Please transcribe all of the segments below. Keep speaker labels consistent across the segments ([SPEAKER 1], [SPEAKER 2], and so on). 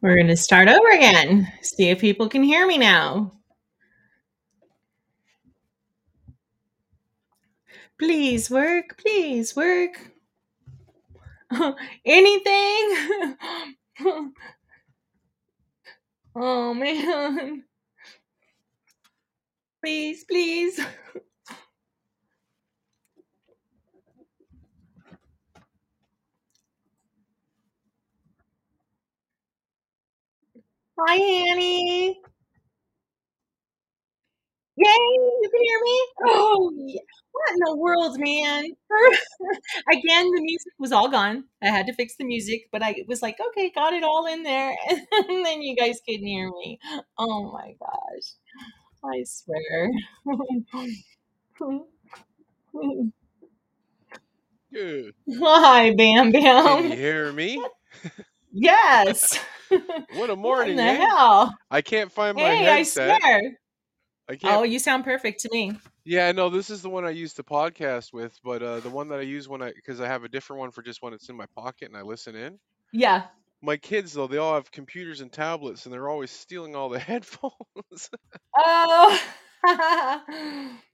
[SPEAKER 1] We're going to start over again. See if people can hear me now. Please work. Please work. Anything? oh, man. Please, please. Hi, Annie. Yay, you can hear me? Oh, yeah. What in the world, man? Again, the music was all gone. I had to fix the music, but I was like, okay, got it all in there. And then you guys couldn't hear me. Oh my gosh. I swear.
[SPEAKER 2] Good.
[SPEAKER 1] Hi, Bamm Bamm.
[SPEAKER 2] Can you hear me?
[SPEAKER 1] Yes.
[SPEAKER 2] What a
[SPEAKER 1] What in
[SPEAKER 2] morning,
[SPEAKER 1] the
[SPEAKER 2] eh?
[SPEAKER 1] hell?
[SPEAKER 2] I can't find my
[SPEAKER 1] Hey, I
[SPEAKER 2] headset.
[SPEAKER 1] swear.
[SPEAKER 2] I can't.
[SPEAKER 1] Oh, you sound perfect to me.
[SPEAKER 2] Yeah, no, this is the one I use to podcast with, but uh, the one that I use when I, because I have a different one for just when it's in my pocket and I listen in.
[SPEAKER 1] Yeah.
[SPEAKER 2] My kids, though, they all have computers and tablets and they're always stealing all the headphones.
[SPEAKER 1] Oh.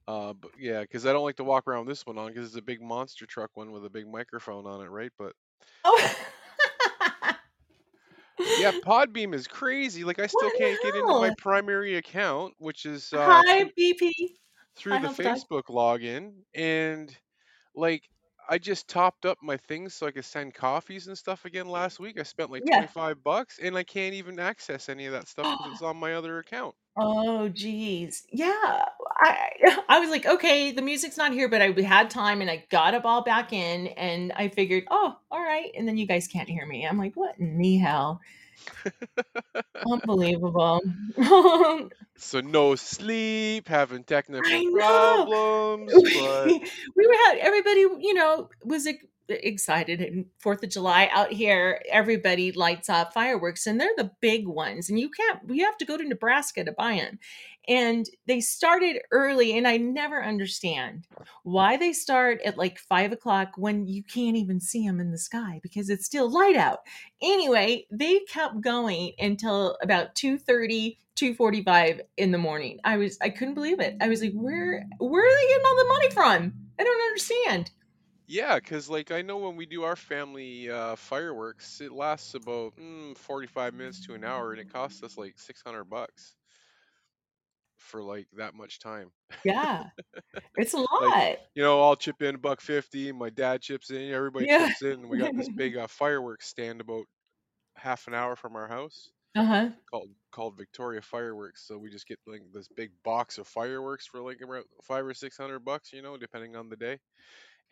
[SPEAKER 2] uh, but yeah, because I don't like to walk around with this one on because it's a big monster truck one with a big microphone on it, right? But
[SPEAKER 1] oh.
[SPEAKER 2] Yeah, Podbean is crazy. Like I still
[SPEAKER 1] What in
[SPEAKER 2] can't get into my
[SPEAKER 1] hell?
[SPEAKER 2] primary account, which is uh,
[SPEAKER 1] Hi,
[SPEAKER 2] through
[SPEAKER 1] BP.
[SPEAKER 2] through the. Facebook login, and like I just topped up my things so I could send coffees and stuff again last week. I spent like
[SPEAKER 1] Yeah.
[SPEAKER 2] 25 bucks and I can't even access any of that stuff because it's on my other account.
[SPEAKER 1] Oh, geez. Yeah. I I was like, okay, the music's not here, but I had time and I got it all back in and I figured, oh, all right. And then you guys can't hear me. I'm like, what in the hell? Unbelievable.
[SPEAKER 2] So no sleep, having technical problems, but
[SPEAKER 1] we we were had everybody, you know, was ex- excited and Fourth of July out here. Everybody lights up fireworks, and they're the big ones. And you can't. You have to go to Nebraska to buy them. And they started early, and I never understand why they start at like five o'clock when you can't even see them in the sky because it's still light out. Anyway, they kept going until about 2:30 2:45 in the morning. I was I couldn't believe it. I was like, "Where where are they getting all the money from? I don't understand."
[SPEAKER 2] yeah, because like I know when we do our family uh, fireworks, it lasts about mm, 45 minutes to an hour and it costs us like 600 bucks for like that much time.
[SPEAKER 1] Yeah. It's a
[SPEAKER 2] like
[SPEAKER 1] lot.
[SPEAKER 2] you know i'll chip in buck 50 my dad chips in everybody
[SPEAKER 1] Yeah.
[SPEAKER 2] chips in and we got this big uh, fireworks stand about half an hour from our house
[SPEAKER 1] Uh-huh.
[SPEAKER 2] called called victoria fireworks so we just get like this big box of fireworks for like around five or six hundred bucks you know depending on the day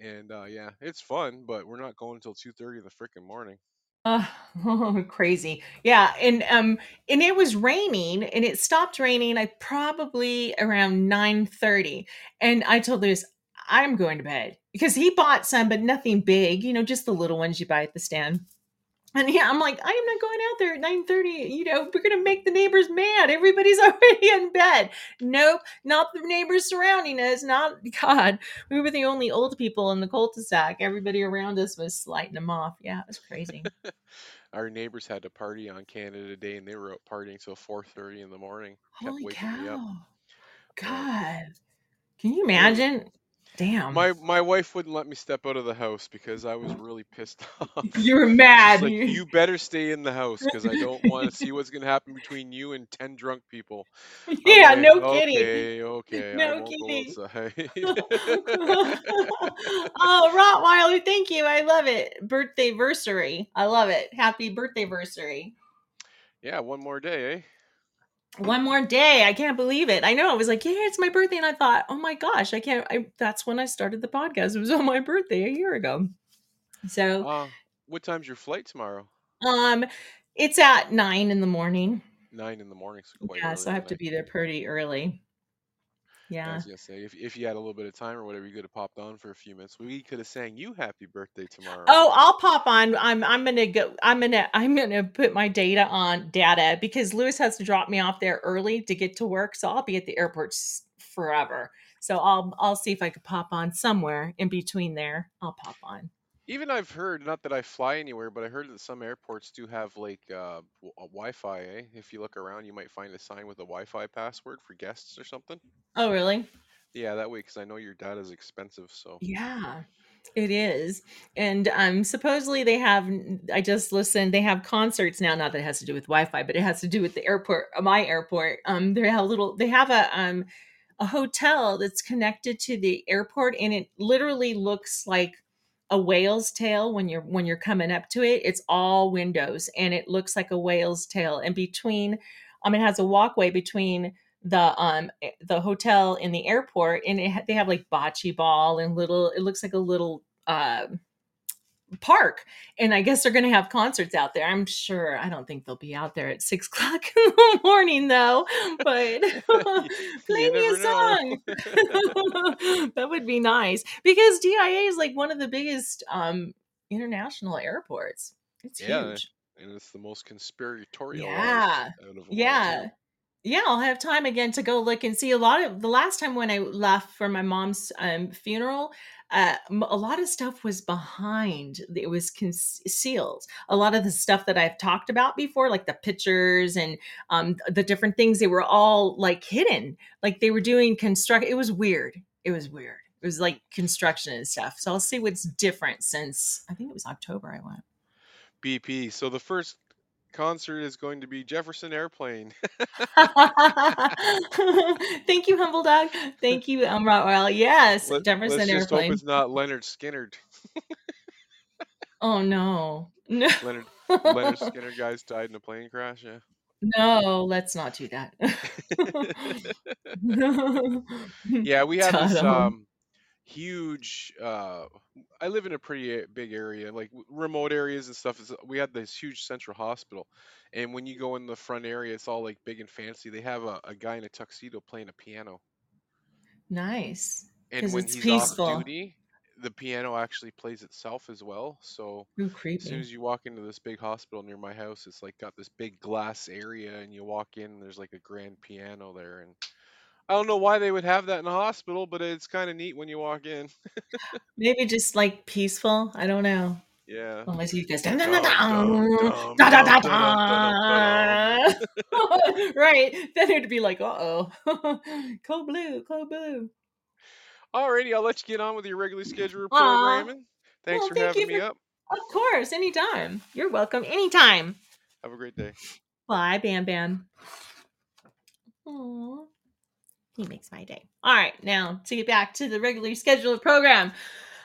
[SPEAKER 2] and uh yeah it's fun but we're not going until 2.30 in the freaking morning
[SPEAKER 1] Oh, crazy. Yeah, and um and it was raining and it stopped raining I probably around 9:30 and I told Lewis I'm going to bed because he bought some but nothing big, you know, just the little ones you buy at the stand. And yeah, I'm like, I am not going out there at 9:30. You know, we're gonna make the neighbors mad. Everybody's already in bed. Nope, not the neighbors surrounding us. Not God. We were the only old people in the cul-de-sac. Everybody around us was lighting them off. Yeah, it was crazy.
[SPEAKER 2] our neighbors had a party on canada day and they were out partying till 4.30 in the morning
[SPEAKER 1] Holy
[SPEAKER 2] waking me up
[SPEAKER 1] cow. God. Can you imagine? Damn.
[SPEAKER 2] my my wife wouldn't let me step out of the house because I was really pissed off.
[SPEAKER 1] You were
[SPEAKER 2] She's
[SPEAKER 1] mad.
[SPEAKER 2] like,
[SPEAKER 1] You-
[SPEAKER 2] "You better stay in the house because I don't want to see what's gonna happen between you and ten drunk people."
[SPEAKER 1] Yeah,
[SPEAKER 2] like,
[SPEAKER 1] no kidding.
[SPEAKER 2] "Okay, okay, I
[SPEAKER 1] No kidding.
[SPEAKER 2] outside."
[SPEAKER 1] oh, Rottweiler, thank you. I love it. Birthday versary. I love it. Happy birthday versary.
[SPEAKER 2] yeah, one more day, eh?
[SPEAKER 1] One more day. I can't believe it. I know. I was like, yeah, it's my birthday. And I thought, oh my gosh, I can't. I, that's when I started the podcast. It was on my birthday a year ago. So,
[SPEAKER 2] Uh, what time's your flight tomorrow?
[SPEAKER 1] um, it's at nine in the morning.
[SPEAKER 2] Nine in the morning, so
[SPEAKER 1] Yeah, so I have to be there pretty early.
[SPEAKER 2] Yeah, I
[SPEAKER 1] Yeah.
[SPEAKER 2] was gonna say if if you had a little bit of time or whatever, you could have popped on for a few minutes. We could have sang you happy birthday tomorrow.
[SPEAKER 1] Oh, I'll pop on. I'm I'm gonna go. I'm gonna I'm gonna put my data on data because Lewis has to drop me off there early to get to work. So I'll be at the airport s- forever. So I'll I'll see if I could pop on somewhere in between there. I'll pop on.
[SPEAKER 2] Even I've heard, not that I fly anywhere, but I heard that some airports do have like uh, w- a Wi-Fi. Eh? If you look around, you might find a sign with a Wi-Fi password for guests or something.
[SPEAKER 1] Oh, really?
[SPEAKER 2] Yeah, that way, because I know your data is expensive. So
[SPEAKER 1] Yeah. It is. And um supposedly they have I just listened, they have concerts now, not that it has to do with Wi-Fi, but it has to do with the airport, uh, my airport. Um they have a little they have a um a hotel that's connected to the airport and it literally looks like a whale's tail when you're when you're coming up to it. It's all windows and it looks like a whale's tail. And between um it has a walkway between the um eh, the hotel in the airport and it, they have like bocce ball and little it looks like a little uh park and i guess they're gonna have concerts out there. I'm sure i don't think they'll be out there at six o'clock in the morning though but play me a song. That would be nice because dia is like one of the biggest um international airports. It's
[SPEAKER 2] yeah,
[SPEAKER 1] huge.
[SPEAKER 2] and it's the most conspiratorial
[SPEAKER 1] yeah.
[SPEAKER 2] out of
[SPEAKER 1] yeah. yeah, I'll have time again to go look and see. A lot of the last time when I left for my mom's um, funeral, uh, a lot of stuff was behind. It was concealed. A lot of the stuff that I've talked about before, like the pictures and um, the different things, they were all like hidden. Like they were doing construct. It was weird. It was weird. It was like construction and stuff. So I'll see what's different since I think it was October I went.
[SPEAKER 2] BP. So the first concert is going to be Jefferson Airplane.
[SPEAKER 1] Thank you, Humble Dog. Thank you, um, Rottweiler. Yes,
[SPEAKER 2] Let Let's
[SPEAKER 1] Jefferson
[SPEAKER 2] just hope it's not Lynyrd Skynyrd.
[SPEAKER 1] Oh no, no,
[SPEAKER 2] Leonard Lynyrd Skynyrd guys died in a plane crash. Yeah.
[SPEAKER 1] no. Let's not do that.
[SPEAKER 2] yeah, we have this um huge uh I live in a pretty a- big area, like w- remote areas and stuff. Is we had this huge central hospital, and when you go in the front area, it's all like big and fancy. They have a, a guy in a tuxedo playing a piano,
[SPEAKER 1] Nice,
[SPEAKER 2] and
[SPEAKER 1] because
[SPEAKER 2] when
[SPEAKER 1] it's
[SPEAKER 2] he's off
[SPEAKER 1] peaceful.
[SPEAKER 2] duty, the piano actually plays itself as well. So
[SPEAKER 1] Ooh,
[SPEAKER 2] as soon
[SPEAKER 1] creepy.
[SPEAKER 2] as you walk into this big hospital near my house, it's like got this big glass area, and you walk in, and there's like a grand piano there, and I don't know why they would have that in a hospital, but it's kind of neat when you walk in.
[SPEAKER 1] Maybe just like peaceful. I don't know.
[SPEAKER 2] Yeah.
[SPEAKER 1] Unless you guys right. Then it'd be like, uh oh. Cold blue, cold blue.
[SPEAKER 2] Alrighty, I'll let you get on with your regularly scheduled programming. Thanks
[SPEAKER 1] Well,
[SPEAKER 2] for
[SPEAKER 1] thank
[SPEAKER 2] having
[SPEAKER 1] you
[SPEAKER 2] me
[SPEAKER 1] for
[SPEAKER 2] up.
[SPEAKER 1] of course, anytime. You're welcome. Anytime.
[SPEAKER 2] Have a great day.
[SPEAKER 1] Bye, Bamm Bamm. Aw. He makes my day. All right, now to get back to the regularly scheduled program.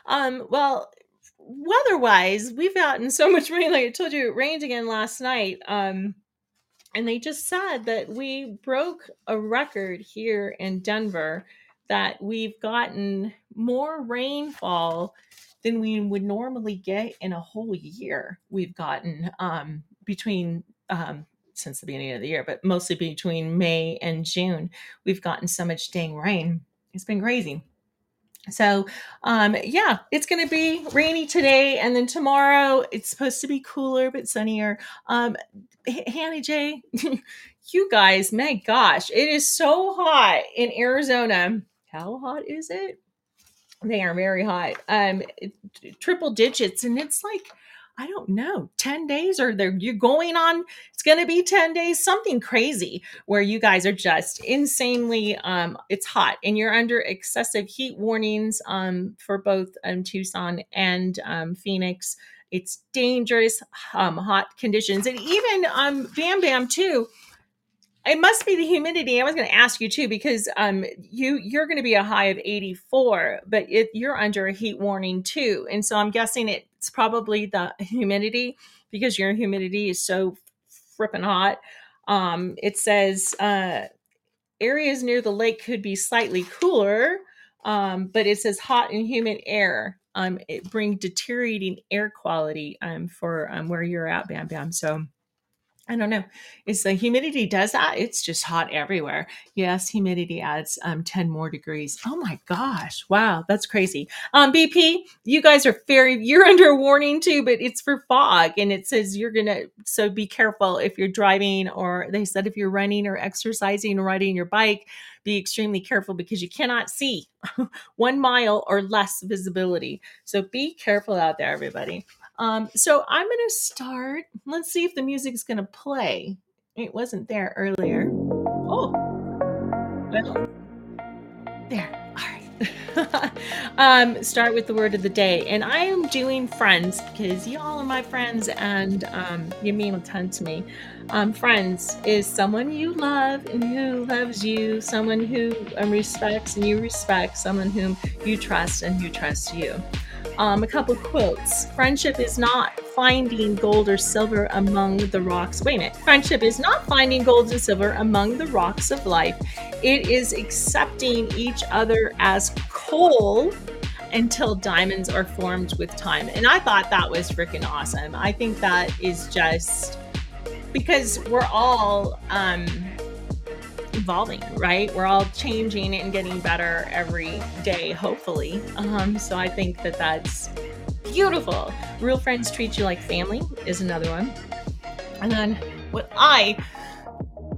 [SPEAKER 1] Um, well, weather-wise, we've gotten so much rain. Like I told you, it rained again last night. Um, and they just said that we broke a record here in Denver that we've gotten more rainfall than we would normally get in a whole year. We've gotten um, between um, since the beginning of the year, but mostly between May and June, we've gotten so much dang rain. It's been crazy. So, um, yeah, it's going to be rainy today, and then tomorrow it's supposed to be cooler but sunnier. Um, H- HannyJ, you guys, my gosh, it is so hot in Arizona. How hot is it? They are very hot. Um, triple digits, and it's like I don't know, ten days or they're you're going on. It's going to be ten days, something crazy where you guys are just insanely. Um, it's hot, and you're under excessive heat warnings. Um, for both um Tucson and um Phoenix. It's dangerous, um, hot conditions, and even um Bamm Bamm too it must be the humidity. I was going to ask you too because um you you're going to be a high of 84, but it, you're under a heat warning too, and so I'm guessing it's probably the humidity because your humidity is so frippin' hot. Um, it says uh, areas near the lake could be slightly cooler, um, but it says hot and humid air. Um, it bring deteriorating air quality um, for um, where you're at, Bamm Bamm. So I don't know. Is the humidity does that? It's just hot everywhere. Yes, humidity adds um, 10 more degrees. Oh my gosh. Wow, that's crazy. Um, BP, you guys are very, you're under a warning too, but it's for fog and it says you're going to, so be careful if you're driving or they said if you're running or exercising or riding your bike, be extremely careful because you cannot see one mile or less visibility. So be careful out there, everybody. Um, so I'm going to start. Let's see if the music is going to play. It wasn't there earlier. Oh, well, there. All right. um, start with the word of the day. And I am doing friends because y'all are my friends and um, you mean a ton to me. Um, friends is someone you love and who loves you, someone who um, respects and you respect, someone whom you trust and who trusts you. Um, a couple quotes. Friendship is not finding gold or silver among the rocks. Wait a minute. Friendship is not finding gold and silver among the rocks of life. It is accepting each other as coal until diamonds are formed with time. And I thought that was freaking awesome. I think that is just because we're all um evolving, right? We're all changing and getting better every day, hopefully. Um, so I think that that's beautiful. Real friends treat you like family is another one. And then what I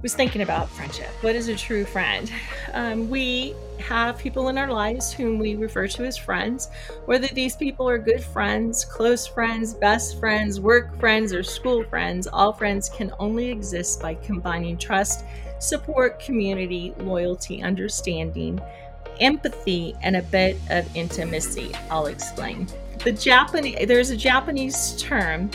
[SPEAKER 1] was thinking about friendship. What is a true friend? Um, we have people in our lives whom we refer to as friends. Whether these people are good friends, close friends, best friends, work friends, or school friends, all friends can only exist by combining trust support, community, loyalty, understanding, empathy, and a bit of intimacy. I'll explain. The Japanese, there's a Japanese term,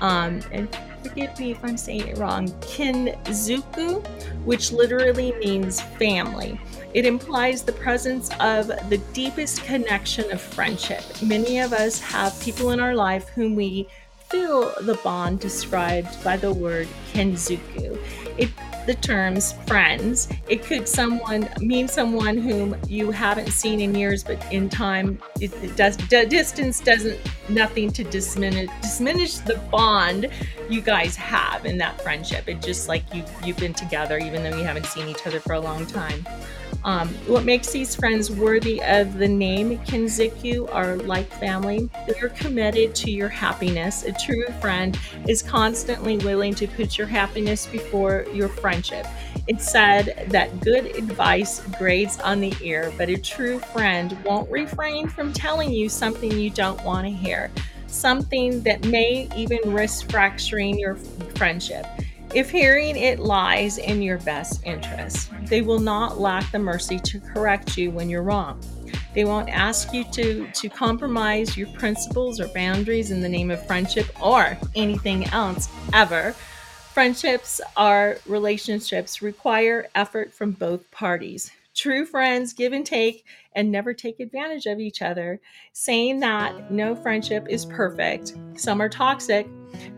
[SPEAKER 1] um, and forgive me if I'm saying it wrong, kinzuku, which literally means family. It implies the presence of the deepest connection of friendship. Many of us have people in our life whom we feel the bond described by the word kinzuku. It the terms friends. It could someone mean someone whom you haven't seen in years, but in time, it, it does d- distance doesn't nothing to diminish diminish the bond you guys have in that friendship. It just like you you've been together, even though you haven't seen each other for a long time. Um, what makes these friends worthy of the name Kinziku are like family. They're committed to your happiness. A true friend is constantly willing to put your happiness before your friendship. It's said that good advice grades on the ear, but a true friend won't refrain from telling you something you don't want to hear, something that may even risk fracturing your friendship. If hearing it lies in your best interest, they will not lack the mercy to correct you when you're wrong. They won't ask you to, to compromise your principles or boundaries in the name of friendship or anything else ever. Friendships are relationships require effort from both parties. True friends give and take and never take advantage of each other, saying that no friendship is perfect. Some are toxic,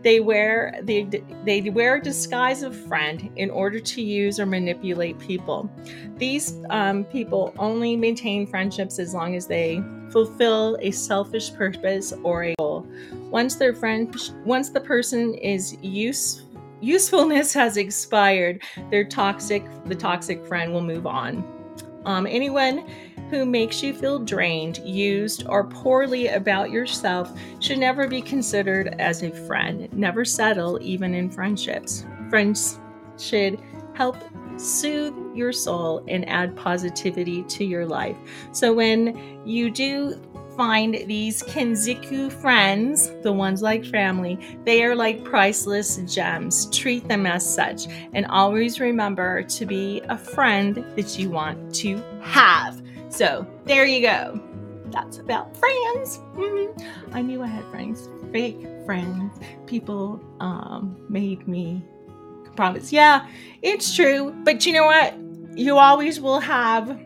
[SPEAKER 1] they wear they they wear a disguise of friend in order to use or manipulate people. These um, people only maintain friendships as long as they fulfill a selfish purpose or a goal. Once their friend, once the person is use usefulness has expired, their toxic the toxic friend will move on. Um, anyone who makes you feel drained, used, or poorly about yourself should never be considered as a friend. Never settle, even in friendships. Friends should help soothe your soul and add positivity to your life. So when you do find these Kinzuku friends, the ones like family, they are like priceless gems. Treat them as such and always remember to be a friend that you want to have. So there you go. That's about friends. Mm-hmm. I knew I had friends, fake friends. People um, made me promise. Yeah, it's true. But you know what? You always will have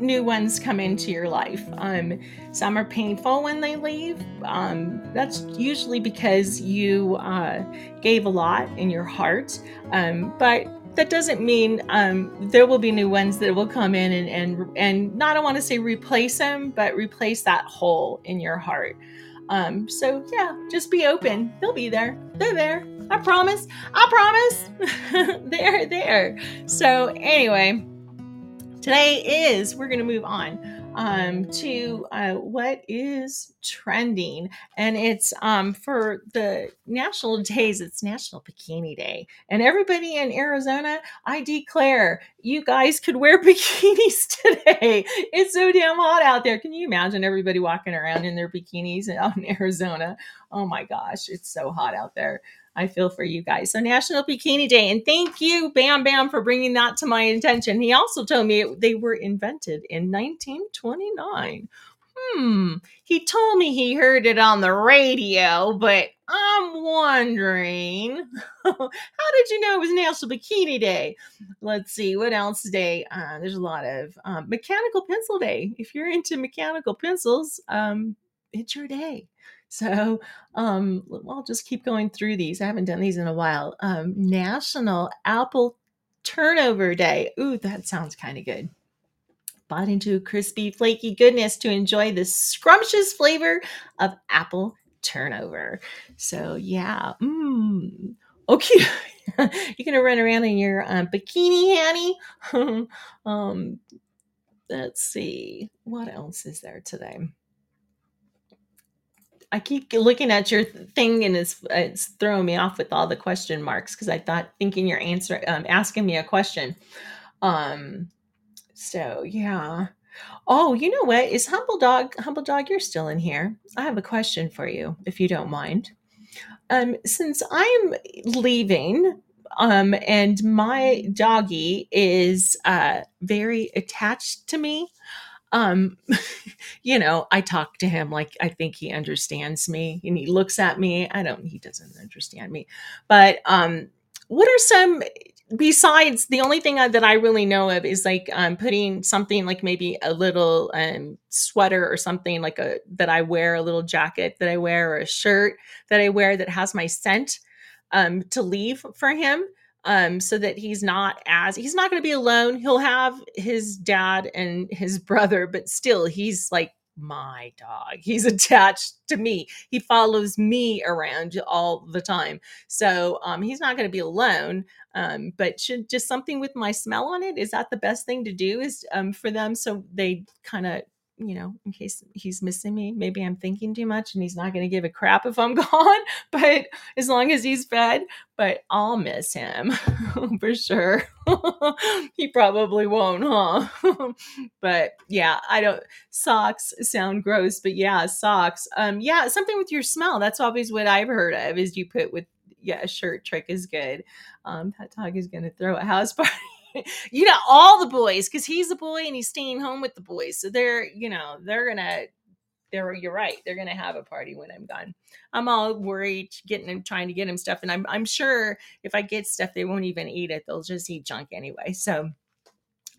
[SPEAKER 1] new ones come into your life. Um, some are painful when they leave. Um, that's usually because you uh, gave a lot in your heart. Um, but that doesn't mean um, there will be new ones that will come in and and and not I want to say replace them, but replace that hole in your heart. Um, so yeah, just be open. They'll be there. They're there. I promise. I promise. They're there. So, anyway, today is, we're going to move on um, to uh, what is trending. And it's um, for the national days, it's National Bikini Day. And everybody in Arizona, I declare you guys could wear bikinis today. It's so damn hot out there. Can you imagine everybody walking around in their bikinis out in Arizona? Oh my gosh, it's so hot out there. I feel for you guys. So National Bikini Day, and thank you, Bamm Bamm, for bringing that to my attention. He also told me they were invented in 1929. Hmm. He told me he heard it on the radio, but I'm wondering, how did you know it was National Bikini Day? Let's see, what else day? Uh, there's a lot of um, Mechanical Pencil Day. If you're into mechanical pencils, um, it's your day. So um, I'll just keep going through these. I haven't done these in a while. Um, National Apple Turnover Day. Ooh, that sounds kind of good. Bite into crispy, flaky goodness to enjoy the scrumptious flavor of apple turnover. So yeah, mm. okay. You're gonna run around in your um, bikini, Hanny. um, let's see, what else is there today? I keep looking at your thing and it's it's throwing me off with all the question marks because I thought thinking you're answering um, asking me a question. Um, so yeah. Oh, you know what? Is Humble Dog Humble Dog? You're still in here. I have a question for you, if you don't mind. Um, since I'm leaving, um, and my doggy is uh very attached to me um you know i talk to him like i think he understands me and he looks at me. I don't he doesn't understand me. But um what are some besides the only thing that i really know of is like um putting something like maybe a little um sweater or something like a that i wear a little jacket that i wear or a shirt that i wear that has my scent um to leave for him um, so that he's not as he's not going to be alone. He'll have his dad and his brother, but still, he's like my dog. He's attached to me. He follows me around all the time. So um, he's not going to be alone. Um, but should just something with my smell on it is that the best thing to do is um, for them so they kind of you know, in case he's missing me. Maybe I'm thinking too much and he's not going to give a crap if I'm gone, but as long as he's fed, but I'll miss him for sure. he probably won't, huh? but yeah, I don't socks sound gross, but yeah, socks. Um yeah, something with your smell. That's always what I've heard of is you put with yeah, a shirt trick is good. Um that dog is going to throw a house party you know, all the boys, because he's a boy and he's staying home with the boys. So they're, you know, they're gonna they're you're right, they're gonna have a party when I'm gone. I'm all worried getting him trying to get him stuff. And I'm I'm sure if I get stuff, they won't even eat it. They'll just eat junk anyway. So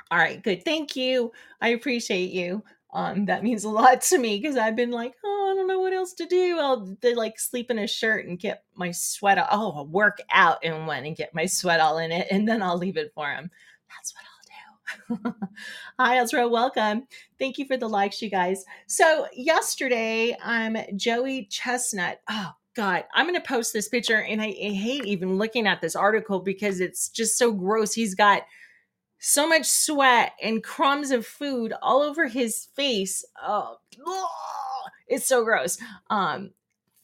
[SPEAKER 1] all right, good. Thank you. I appreciate you. Um, that means a lot to me because I've been like, oh, I don't know what else to do. I'll they like sleep in a shirt and get my sweat. All, oh, I'll work out in one and get my sweat all in it, and then I'll leave it for him. That's what I'll do. Hi, Ezra. Welcome. Thank you for the likes, you guys. So yesterday, I'm Joey Chestnut. Oh God, I'm going to post this picture, and I, I hate even looking at this article because it's just so gross. He's got so much sweat and crumbs of food all over his face. Oh, it's so gross. Um,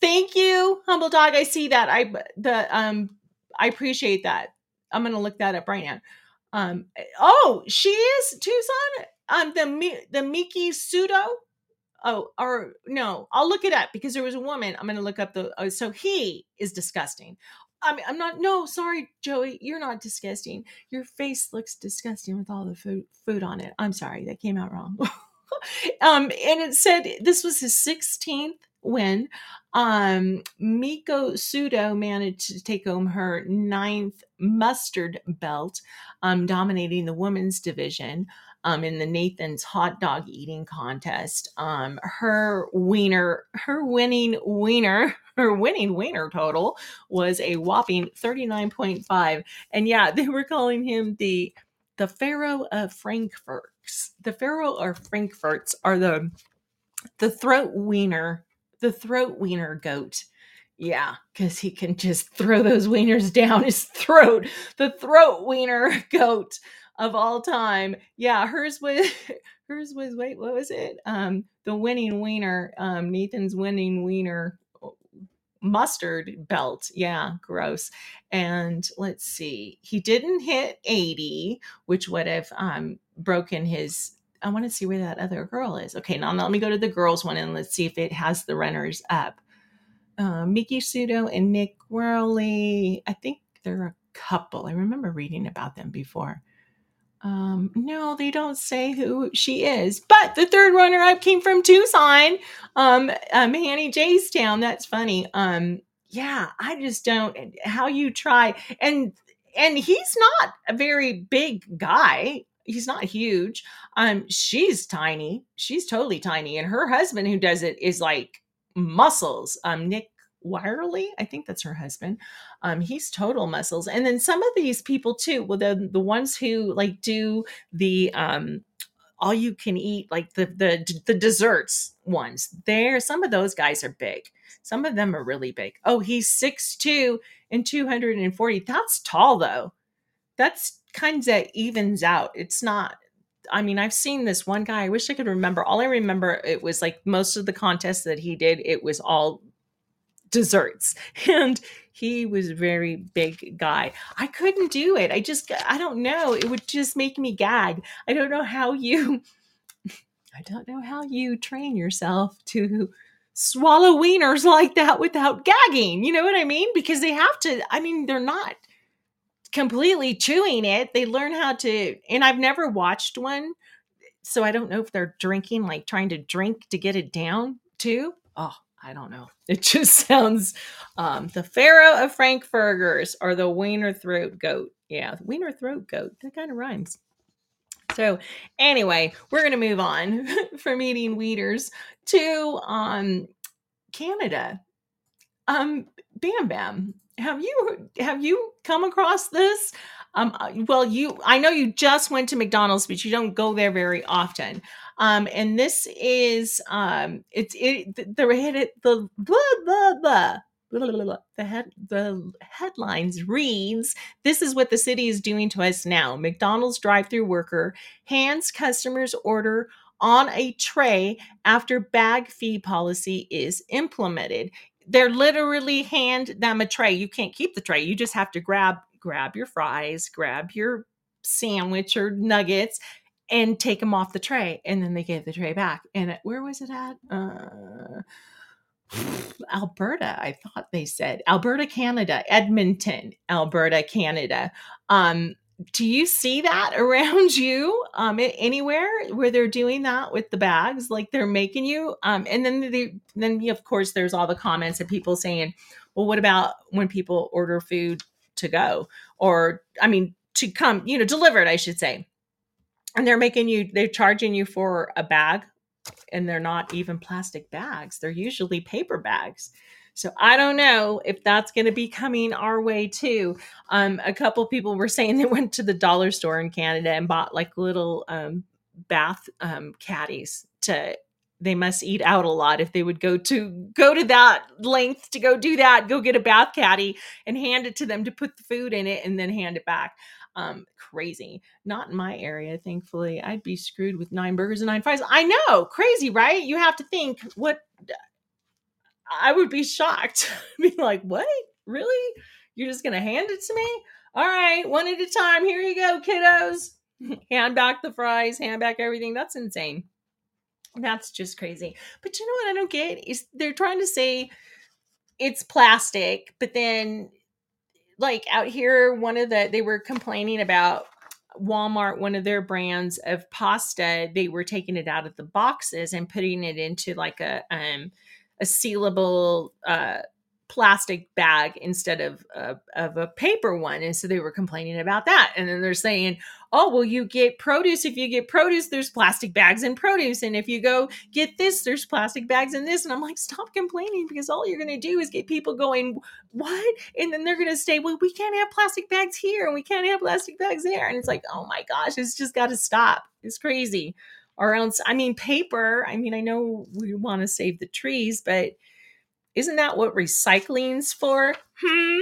[SPEAKER 1] thank you, humble dog. I see that. I the um, I appreciate that. I'm gonna look that up right now. Um, oh, she is Tucson. Um, the the Miki Sudo. Oh, or no, I'll look it up because there was a woman. I'm gonna look up the. Oh, so he is disgusting. I mean, I'm not. No, sorry, Joey, you're not disgusting. Your face looks disgusting with all the food food on it. I'm sorry, that came out wrong. um, and it said this was his 16th win. Um, Miki Sudo managed to take home her ninth mustard belt, um, dominating the women's division um, in the Nathan's hot dog eating contest. Um, her wiener, her winning wiener, her winning wiener total was a whopping 39.5. And yeah, they were calling him the the Pharaoh of Frankfurts. The Pharaoh of Frankfurts are the the throat wiener, the throat wiener goat Yeah, because he can just throw those wieners down his throat. The throat wiener goat of all time. Yeah, hers was hers was wait, what was it? Um, the winning wiener, um, Nathan's winning wiener mustard belt. Yeah, gross. And let's see, he didn't hit 80, which would have um broken his. I want to see where that other girl is. Okay, now let me go to the girls one and let's see if it has the runners up. Uh, Sudo and Nick Wehry. I think they're a couple. I remember reading about them before. Um, no, they don't say who she is. But the third runner up came from Tucson, um, um, Hanny Town. That's funny. Um, yeah, I just don't. How you try and and he's not a very big guy. He's not huge. Um, she's tiny. She's totally tiny, and her husband who does it is like muscles. Um, Nick Wehry, I think that's her husband. Um, he's total muscles. And then some of these people too, well, the the ones who like do the um all you can eat, like the the the desserts ones, there, some of those guys are big. Some of them are really big. Oh, he's 6'2 and 240. That's tall though. That's kind of evens out. It's not I mean, I've seen this one guy. I wish I could remember. All I remember it was like most of the contests that he did, it was all desserts and he was a very big guy. I couldn't do it. I just i don't know. It would just make me gag. I don't know how you i don't know how you train yourself to swallow wieners like that without gagging. You know what i mean? Because they have to i mean they're not completely chewing it. They learn how to and i've never watched one so i don't know if they're drinking like trying to drink to get it down too. Oh I don't know. It just sounds um, the Pharaoh of Frankfurters or the Wiener Throat Goat. Yeah, Wiener Throat Goat. That kind of rhymes. So anyway, we're gonna move on from eating wieners to um, Canada. Um, Bamm Bamm, have you have you come across this? Um, uh, well, you I know you just went to McDonald's, but you don't go there very often. Um, and this is um, it's it the the the blah blah blah. The head the headlines reads this is what the city is doing to us now. McDonald's drive-through worker hands customers order on a tray after bag fee policy is implemented. They're literally hand them a tray. You can't keep the tray. You just have to grab grab your fries, grab your sandwich or nuggets and take them off the tray. And then they gave the tray back. And it, where was it at? Uh, Alberta, I thought they said Alberta, Canada, Edmonton, Alberta, Canada. Um, do you see that around you um, anywhere where they're doing that with the bags like they're making you um, and then they, then of course there's all the comments of people saying well what about when people order food to go or i mean to come you know delivered i should say and they're making you they're charging you for a bag and they're not even plastic bags they're usually paper bags. So i don't know if that's going to be coming our way too. Um, a couple people were saying they went to the dollar store in canada and bought like little um, bath um, caddies to they must eat out a lot if they would go to go to that length to go do that go get a bath caddy and hand it to them to put the food in it and then hand it back um crazy. Not in my area thankfully. I'd be screwed with nine burgers and nine fries. I know! Crazy right? You have to think what i would be shocked. Be like what? Really? You're just gonna hand it to me? All right one at a time. Here you go kiddos. Hand back the fries hand back everything. That's insane. That's just crazy. But you know what I don't get is they're trying to say it's plastic, but then like out here one of the they were complaining about Walmart, one of their brands of pasta, they were taking it out of the boxes and putting it into like a um a sealable uh plastic bag instead of uh, of a paper one and so they were complaining about that. And then they're saying oh well you get produce. If you get produce there's plastic bags in produce. And if you go get this there's plastic bags in this. And i'm like stop complaining because all you're going to do is get people going what? And then they're going to say well we can't have plastic bags here and we can't have plastic bags there. And it's like oh my gosh it's just got to stop. It's crazy. Or else i mean paper i mean i know we want to save the trees but Isn't that what recycling's for? Hmm.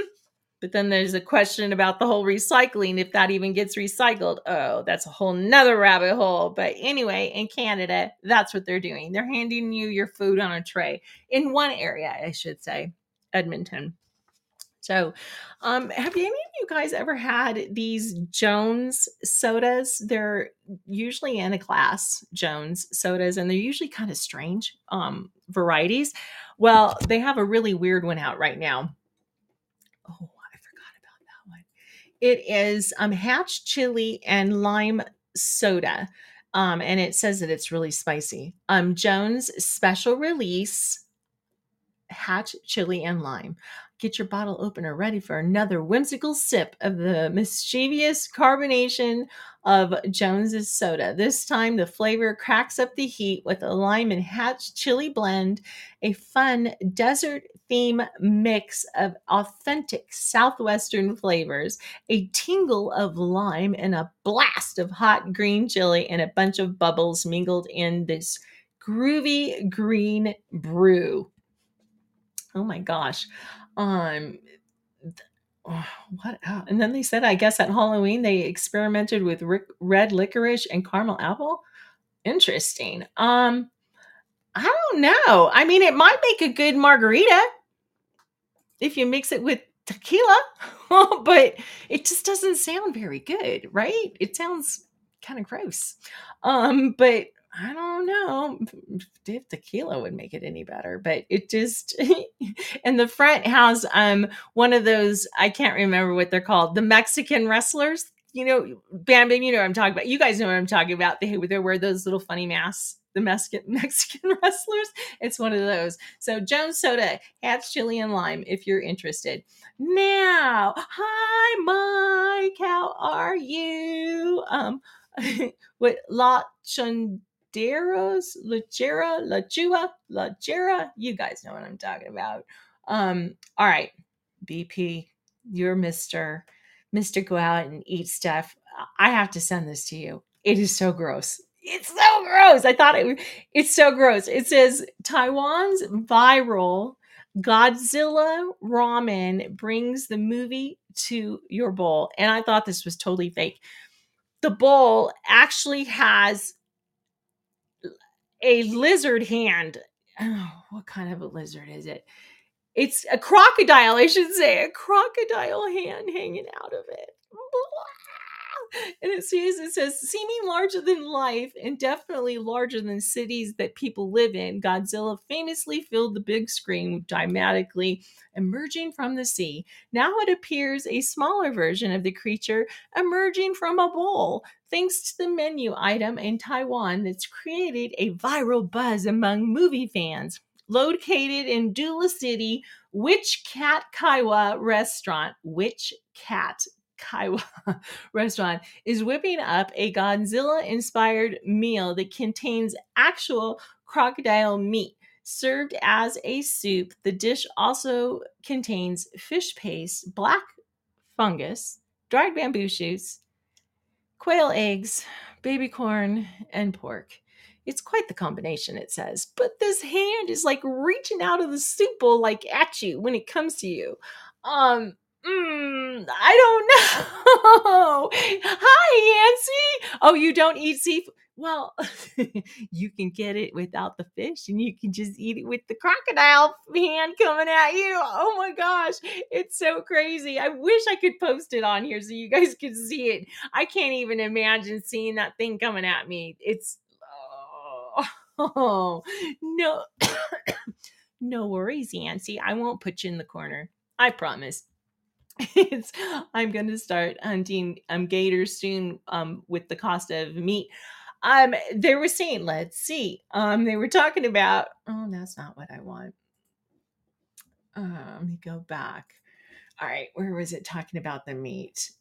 [SPEAKER 1] But then there's a question about the whole recycling, if that even gets recycled. Oh, that's a whole nother rabbit hole. But anyway, in Canada, that's what they're doing. They're handing you your food on a tray in one area, I should say, Edmonton. So, um, have any of you guys ever had these Jones sodas? They're usually in a class, Jones sodas, and they're usually kind of strange um, varieties. Well, they have a really weird one out right now. Oh, I forgot about that one. It is um, Hatch chili and lime soda. Um, and it says that it's really spicy. Um, Jones special release Hatch chili and lime. Get your bottle opener ready for another whimsical sip of the mischievous carbonation of Jones's soda. This time, the flavor cracks up the heat with a lime and hatch chili blend, a fun desert theme mix of authentic southwestern flavors, a tingle of lime, and a blast of hot green chili, and a bunch of bubbles mingled in this groovy green brew. Oh my gosh. Um what else? and then they said I guess at Halloween they experimented with ric- red licorice and caramel apple. Interesting. Um I don't know. I mean it might make a good margarita if you mix it with tequila, but it just doesn't sound very good, right? It sounds kind of gross. Um but I don't know if tequila would make it any better, but it just and the front has um one of those I can't remember what they're called, the Mexican wrestlers. You know, Bamm Bamm, you know what I'm talking about. You guys know what I'm talking about. They they wear those little funny masks. The Mexican Mexican wrestlers. It's one of those. So Jones Soda, Hatch chili and lime, if you're interested. Now, hi Mike, how are you? Um, what La Chun Deros, Lachera, Lachua, Lachera. You guys know what I'm talking about. Um, all right, BP, you're Mr. Mr. Go out and eat stuff. I have to send this to you. It is so gross. It's so gross. I thought it it's so gross. It says Taiwan's viral Godzilla ramen brings the movie to your bowl. And I thought this was totally fake. The bowl actually has a lizard hand. Oh, what kind of a lizard is it? It's a crocodile, I should say, a crocodile hand hanging out of it. And it says, it says, seeming larger than life and definitely larger than cities that people live in, Godzilla famously filled the big screen dramatically emerging from the sea. Now it appears a smaller version of the creature emerging from a bowl, thanks to the menu item in Taiwan that's created a viral buzz among movie fans. Located in Dula City, Witch Cat Kaiwa restaurant, Witch Cat Kaiwa restaurant is whipping up a Godzilla inspired meal that contains actual crocodile meat. Served as a soup, the dish also contains fish paste, black fungus, dried bamboo shoots, quail eggs, baby corn, and pork. It's quite the combination, it says. But this hand is like reaching out of the soup bowl, like at you when it comes to you. Um, mm, I don't know. Hi, Yancy. Oh, you don't eat seafood? Well, you can get it without the fish and you can just eat it with the crocodile hand coming at you. Oh my gosh, it's so crazy. I wish I could post it on here so you guys could see it. I can't even imagine seeing that thing coming at me. It's oh, no. no worries, Yancy. I won't put you in the corner. I promise. it's I'm going to start hunting um gators soon um with the cost of meat. Um they were saying let's see. Um they were talking about oh that's not what I want. Uh, let me go back. All right, where was it talking about the meat?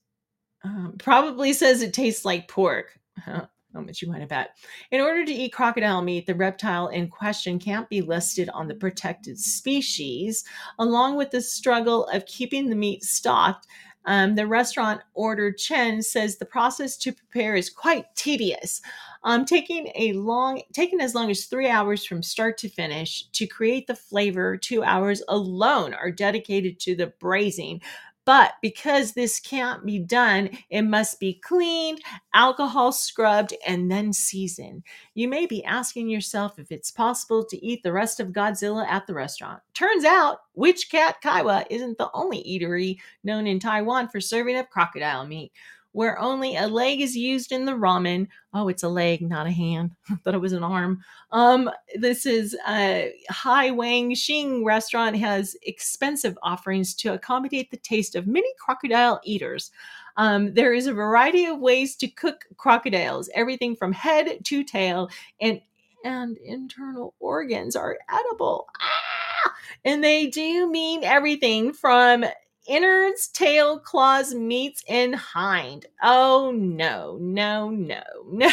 [SPEAKER 1] Um, probably says it tastes like pork. How much you want to bet? In order to eat crocodile meat, the reptile in question can't be listed on the protected species. Along with the struggle of keeping the meat stocked, Um, the restaurant order Chen says the process to prepare is quite tedious, um, taking a long, taking as long as three hours from start to finish to create the flavor. Two hours alone are dedicated to the braising. But because this can't be done, it must be cleaned, alcohol scrubbed, and then seasoned. You may be asking yourself if it's possible to eat the rest of Godzilla at the restaurant. Turns out, Witch Cat Kaiwa isn't the only eatery known in Taiwan for serving up crocodile meat. Where only a leg is used in the ramen. Oh, it's a leg, not a hand. I thought it was an arm. Um, this is a Hai Wang Xing restaurant has expensive offerings to accommodate the taste of many crocodile eaters. Um, there is a variety of ways to cook crocodiles, everything from head to tail, and and internal organs are edible. Ah! And they do mean everything from innards, tail, claws, meats, and hind. Oh no, no, no, no.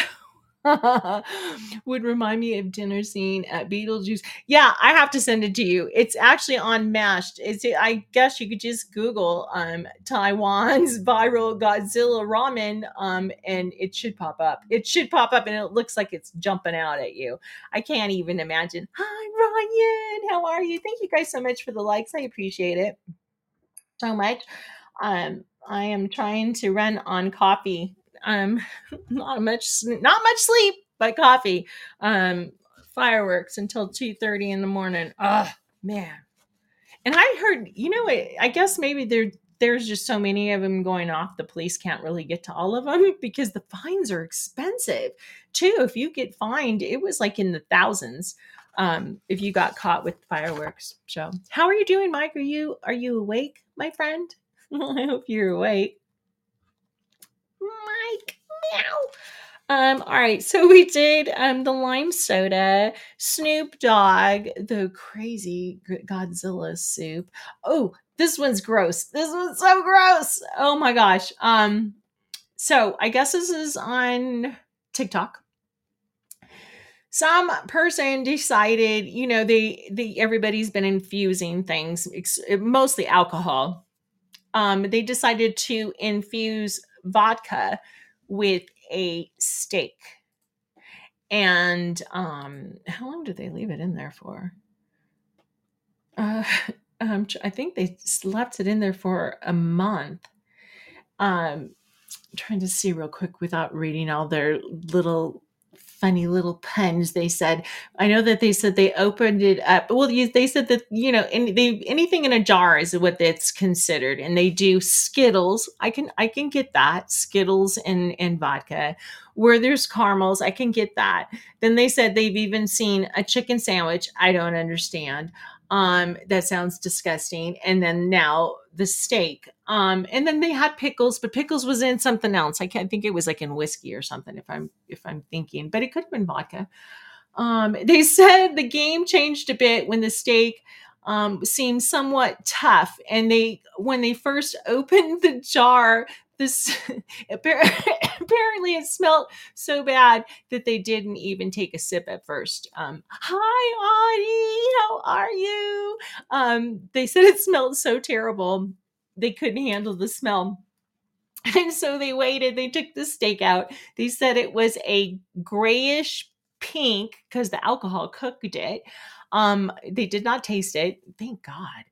[SPEAKER 1] Would remind me of dinner scene at Beetlejuice. Yeah, I have to send it to you. It's actually on Mashed. It's I guess you could just Google um Taiwan's viral Godzilla ramen um and it should pop up. It should pop up and it looks like it's jumping out at you. I can't even imagine. Hi Ryan, how are you? Thank you guys so much for the likes. I appreciate it so much. Um, I am trying to run on coffee. Um, not much, not much sleep, but coffee. Um, fireworks until two thirty in the morning. Oh man! And I heard, you know, I guess maybe there there's just so many of them going off. The police can't really get to all of them because the fines are expensive too. If you get fined, it was like in the thousands um, if you got caught with fireworks. So, how are you doing, Mike? Are you are you awake, my friend? I hope you're awake. Mike, meow. Um, all right, so we did um the lime soda, Snoop Dogg, the crazy Godzilla soup. Oh, this one's gross. This one's so gross. Oh my gosh. Um, so I guess this is on TikTok some person decided you know they they everybody's been infusing things mostly alcohol. Um they decided to infuse vodka with a steak. And um how long did they leave it in there for? Uh um, i think they left it in there for a month. Um trying to see real quick without reading all their little funny little puns they said. I know that they said they opened it up well they said that you know any, they, anything in a jar is what it's considered and they do skittles. I can i can get that skittles and and vodka. Where there's caramels i can get that. Then they said they've even seen a chicken sandwich i don't understand um that sounds disgusting. And then now the steak. Um and then they had pickles but pickles was in something else. I can't think it was like in whiskey or something if i'm if i'm thinking but it could have been vodka. Um they said the game changed a bit when the steak um seemed somewhat tough. And they when they first opened the jar this apparently it smelled so bad that they didn't even take a sip at first. Um, Hi, Audie, how are you? Um, they said it smelled so terrible they couldn't handle the smell. And so they waited. They took the steak out. They said it was a grayish pink because the alcohol cooked it. Um, they did not taste it. Thank God.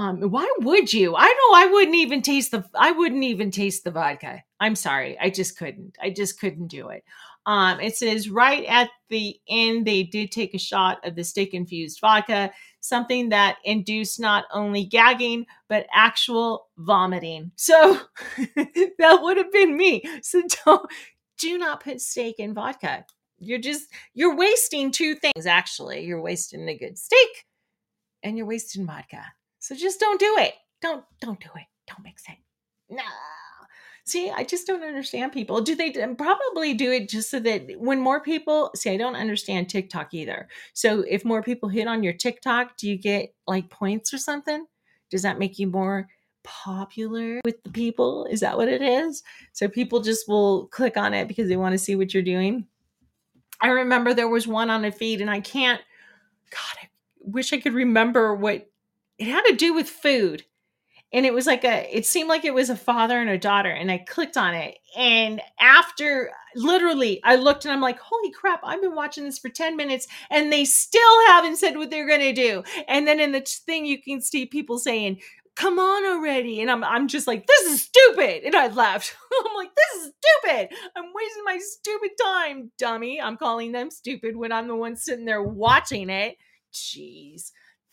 [SPEAKER 1] Um, why would you? I know I wouldn't even taste the I wouldn't even taste the vodka. I'm sorry. I just couldn't. I just couldn't do it. Um, it says right at the end they did take a shot of the steak infused vodka, something that induced not only gagging but actual vomiting. So that would have been me. So don't do not put steak in vodka. You're just you're wasting two things actually. You're wasting a good steak and you're wasting vodka. So just don't do it. Don't don't do it. Don't mix it. No. See, I just don't understand people. Do they probably do it just so that when more people see, I don't understand TikTok either. So if more people hit on your TikTok, do you get like points or something? Does that make you more popular with the people? Is that what it is? So people just will click on it because they want to see what you're doing. I remember there was one on a feed and I can't God, I wish I could remember what it had to do with food. And it was like a it seemed like it was a father and a daughter and i clicked on it. And after literally i looked and i'm like holy crap i've been watching this for 10 minutes and they still haven't said what they're going to do. And then in the thing you can see people saying come on already and i'm i'm just like this is stupid and i left i'm like this is stupid. I'm wasting my stupid time dummy. I'm calling them stupid when i'm the one sitting there watching it. Jeez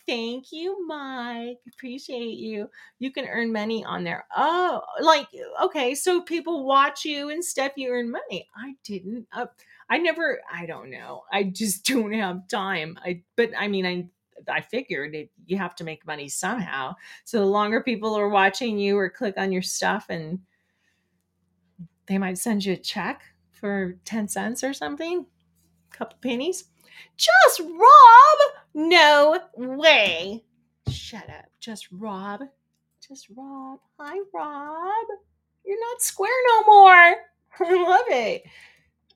[SPEAKER 1] Thank you, Mike. Appreciate you. You can earn money on there. Oh, like okay, so people watch you and stuff. You earn money. I didn't. Uh, I never. I don't know. I just don't have time. I. But I mean, I. I figured it, you have to make money somehow. So the longer people are watching you or click on your stuff, and they might send you a check for ten cents or something, a couple pennies. Just Rob? No way. Shut up. Just Rob. Just Rob. Hi, Rob. You're not square no more. I love it.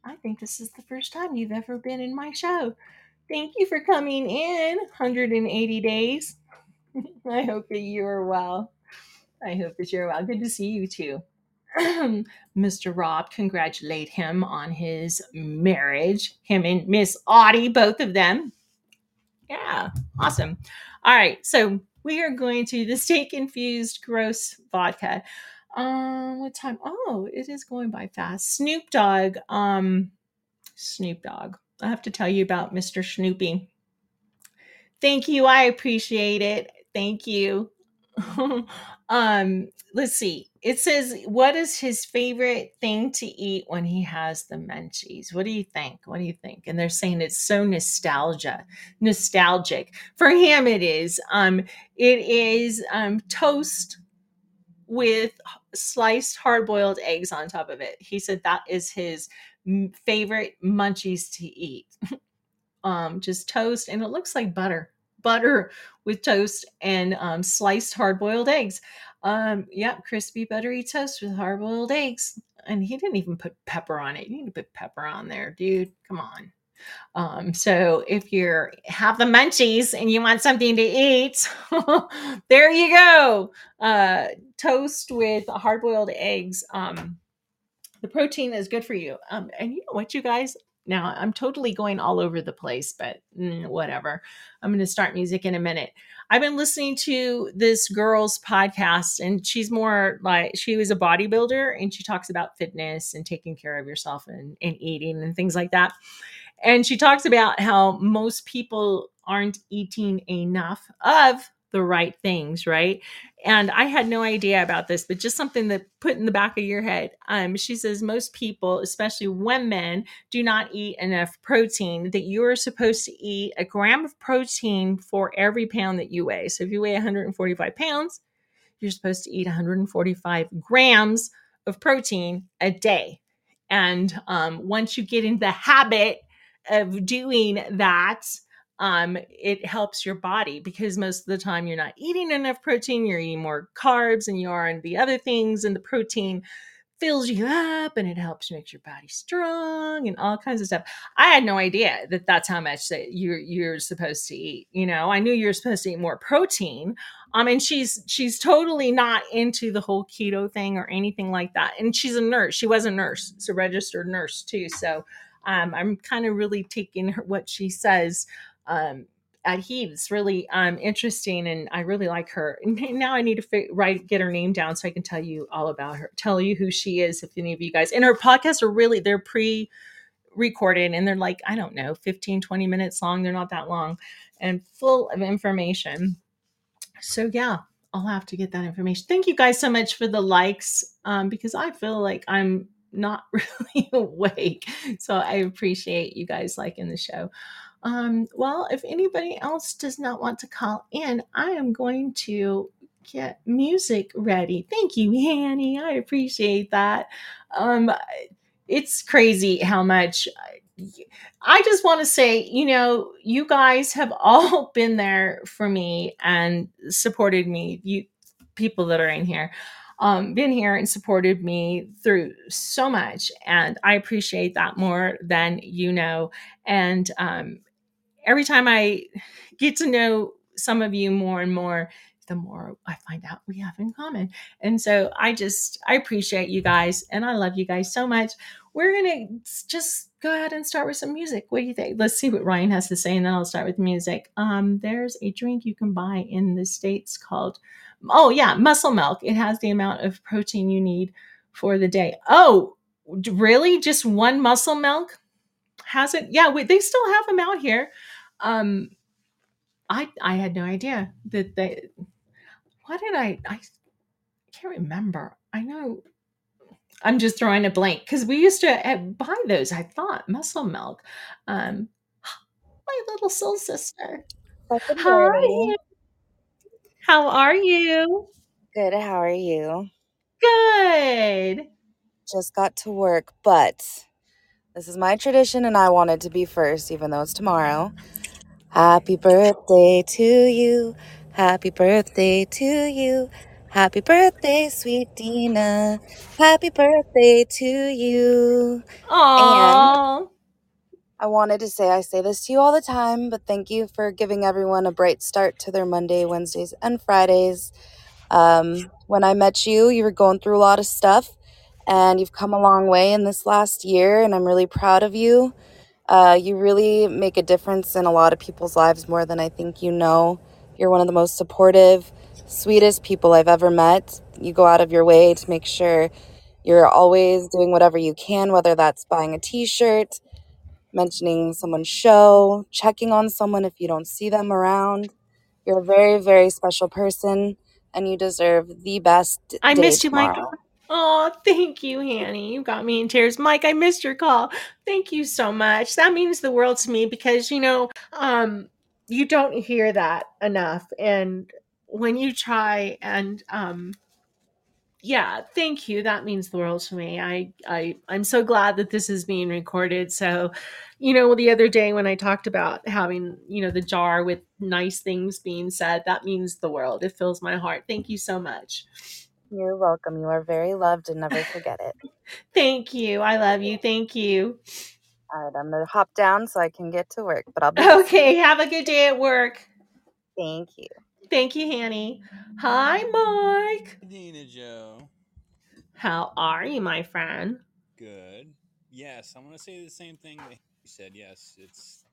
[SPEAKER 1] I think this is the first time you've ever been in my show. Thank you for coming in 180 days. I hope that you are well. I hope that you're well. Good to see you too. Mr. Rob, congratulate him on his marriage. Him and Miss Audie, both of them. Yeah, awesome. All right, so we are going to the steak infused gross vodka. Um, what time? Oh, it is going by fast. Snoop Dogg. Um, Snoop Dogg. I have to tell you about Mr. Snoopy. Thank you. I appreciate it. Thank you. um, let's see. It says, what is his favorite thing to eat when he has the munchies? What do you think? What do you think? And they're saying it's so nostalgia, nostalgic. For him, it is. Um, it is um toast with sliced hard-boiled eggs on top of it. He said that is his favorite munchies to eat. um, just toast, and it looks like butter butter with toast and um, sliced hard boiled eggs. Um, yeah, crispy buttery toast with hard boiled eggs. And he didn't even put pepper on it. You need to put pepper on there, dude. Come on. Um, so if you're have the munchies and you want something to eat, there you go. Uh, toast with hard boiled eggs. Um, the protein is good for you. Um, and you know what, you guys? Now I'm totally going all over the place, but mm, whatever. I'm going to start music in a minute. I've been listening to this girl's podcast, and she's more like she was a bodybuilder and she talks about fitness and taking care of yourself and, and eating and things like that. And she talks about how most people aren't eating enough of the right things, right? And I had no idea about this, but just something that put in the back of your head. Um, she says most people, especially women, do not eat enough protein. That you are supposed to eat a gram of protein for every pound that you weigh. So if you weigh 145 pounds, you're supposed to eat 145 grams of protein a day. And um, once you get into the habit of doing that, um, it helps your body because most of the time you're not eating enough protein, you're eating more carbs than you are in the other things, and the protein fills you up and it helps make your body strong and all kinds of stuff. I had no idea that that's how much that you're you're supposed to eat. You know, I knew you're supposed to eat more protein. Um, and she's she's totally not into the whole keto thing or anything like that. And she's a nurse. She was a nurse, it's a registered nurse too. So um, I'm kind of really taking her what she says um, at Heat. It's really um, interesting, and I really like her. Now I need to fi- write get her name down so I can tell you all about her, tell you who she is. If any of you guys and her podcasts are really they're pre recorded and they're like I don't know 15 20 minutes long. They're not that long and full of information. So yeah, I'll have to get that information. Thank you guys so much for the likes um, because I feel like I'm not really awake. So I appreciate you guys liking the show. Um, well, if anybody else does not want to call in, I am going to get music ready. Thank you, Hanny. I appreciate that. Um, it's crazy how much. I just want to say, you know, you guys have all been there for me and supported me. You people that are in here. Um, been here and supported me through so much, and I appreciate that more than you know. And um, every time I get to know some of you more and more, the more I find out we have in common. And so I just, I appreciate you guys and I love you guys so much. We're going to just go ahead and start with some music. What do you think? Let's see what Ryan has to say and then I'll start with music. Um, there's a drink you can buy in the States called, oh, yeah, muscle milk. It has the amount of protein you need for the day. Oh, really? Just one muscle milk? Has it? Yeah, we, they still have them out here. Um, I I had no idea that they. What did I? I can't remember. I know. I'm just throwing a blank because we used to uh, buy those. I thought muscle milk. Um, my little soul sister. Hi. How are you?
[SPEAKER 3] Good. How are you?
[SPEAKER 1] Good.
[SPEAKER 3] Just got to work, but this is my tradition and I wanted to be first, even though it's tomorrow. Happy birthday to you. Happy birthday to you. Happy birthday, sweet Dina. Happy birthday to you.
[SPEAKER 1] Aww.
[SPEAKER 3] And I wanted to say, I say this to you all the time, but thank you for giving everyone a bright start to their Monday, Wednesdays, and Fridays. Um, when I met you, you were going through a lot of stuff, and you've come a long way in this last year, and I'm really proud of you. Uh, you really make a difference in a lot of people's lives more than I think you know. You're one of the most supportive, sweetest people I've ever met. You go out of your way to make sure you're always doing whatever you can, whether that's buying a t shirt, mentioning someone's show, checking on someone if you don't see them around. You're a very, very special person, and you deserve the best.
[SPEAKER 1] I
[SPEAKER 3] day
[SPEAKER 1] missed you, Mike.
[SPEAKER 3] tomorrow.
[SPEAKER 1] Oh, thank you, Hanny. You got me in tears. Mike, I missed your call. Thank you so much. That means the world to me because, you know, um, you don't hear that enough. And when you try and um yeah, thank you. That means the world to me. I I I'm so glad that this is being recorded. So, you know, the other day when I talked about having, you know, the jar with nice things being said, that means the world. It fills my heart. Thank you so much.
[SPEAKER 3] You're welcome. You are very loved and never forget it.
[SPEAKER 1] Thank you. I love you. Thank you.
[SPEAKER 3] All right, I'm gonna hop down so I can get to work, but I'll be listening.
[SPEAKER 1] Okay, have a good day at work.
[SPEAKER 3] Thank you.
[SPEAKER 1] Thank you, Hanny. Hi, Mike.
[SPEAKER 4] Dina Joe.
[SPEAKER 1] How are you, my friend?
[SPEAKER 4] Good. Yes, I'm going to say the same thing that you said. Yes, it's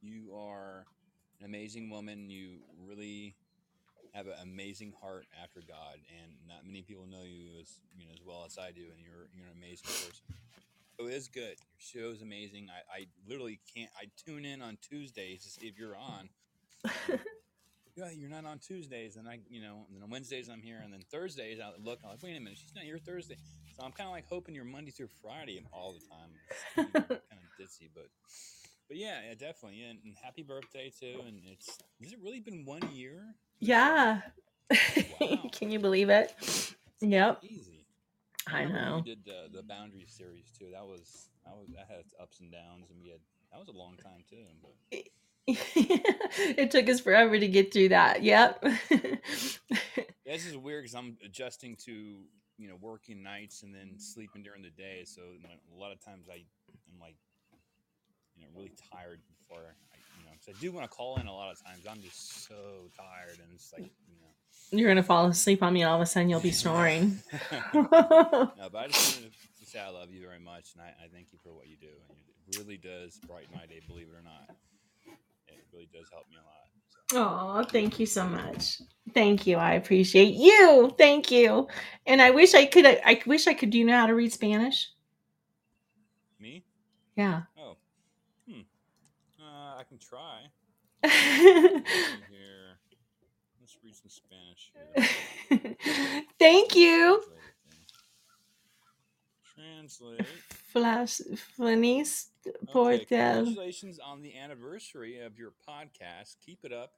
[SPEAKER 4] you are an amazing woman. You really have an amazing heart after God, and not many people know you as you know as well as I do. And you're you're an amazing person. So it is good. Your show is amazing. I, I literally can't. I tune in on Tuesdays to see if you're on. yeah, you're not on Tuesdays, and I, you know, and then on Wednesdays I'm here, and then Thursdays I look, I'm like, wait a minute, she's not here Thursday, so I'm kind of like hoping you're Monday through Friday all the time. kind of ditzy, but, but yeah, yeah, definitely, and, and happy birthday too. And it's has it really been one year?
[SPEAKER 1] Yeah.
[SPEAKER 4] Wow.
[SPEAKER 1] Can you believe it? Yep.
[SPEAKER 4] Easy.
[SPEAKER 1] I
[SPEAKER 4] when
[SPEAKER 1] know.
[SPEAKER 4] We did the the boundary series too. That was that was that had ups and downs, and we had that was a long time too. But
[SPEAKER 1] it took us forever to get through that. Yep.
[SPEAKER 4] This is weird because I'm adjusting to you know working nights and then sleeping during the day. So a lot of times I am like you know really tired before I you know 'cause I do want to call in a lot of times. I'm just so tired and it's like you know.
[SPEAKER 1] You're gonna fall asleep on me, and all of a sudden you'll be snoring.
[SPEAKER 4] no, but I just wanted to say I love you very much and I, I thank you for what you do. And it really does brighten my day, believe it or not. It really does help me a lot.
[SPEAKER 1] Oh, thank you so much. Thank you. I appreciate you. Thank you. And I wish I could. I wish I could. Do you know how to read Spanish?
[SPEAKER 4] Me?
[SPEAKER 1] Yeah.
[SPEAKER 4] Oh. I can try. Here. Let's read some Spanish here.
[SPEAKER 1] Thank you.
[SPEAKER 4] Translate.
[SPEAKER 1] Flash, por
[SPEAKER 4] Okay, congratulations on the anniversary of your podcast. Keep it up.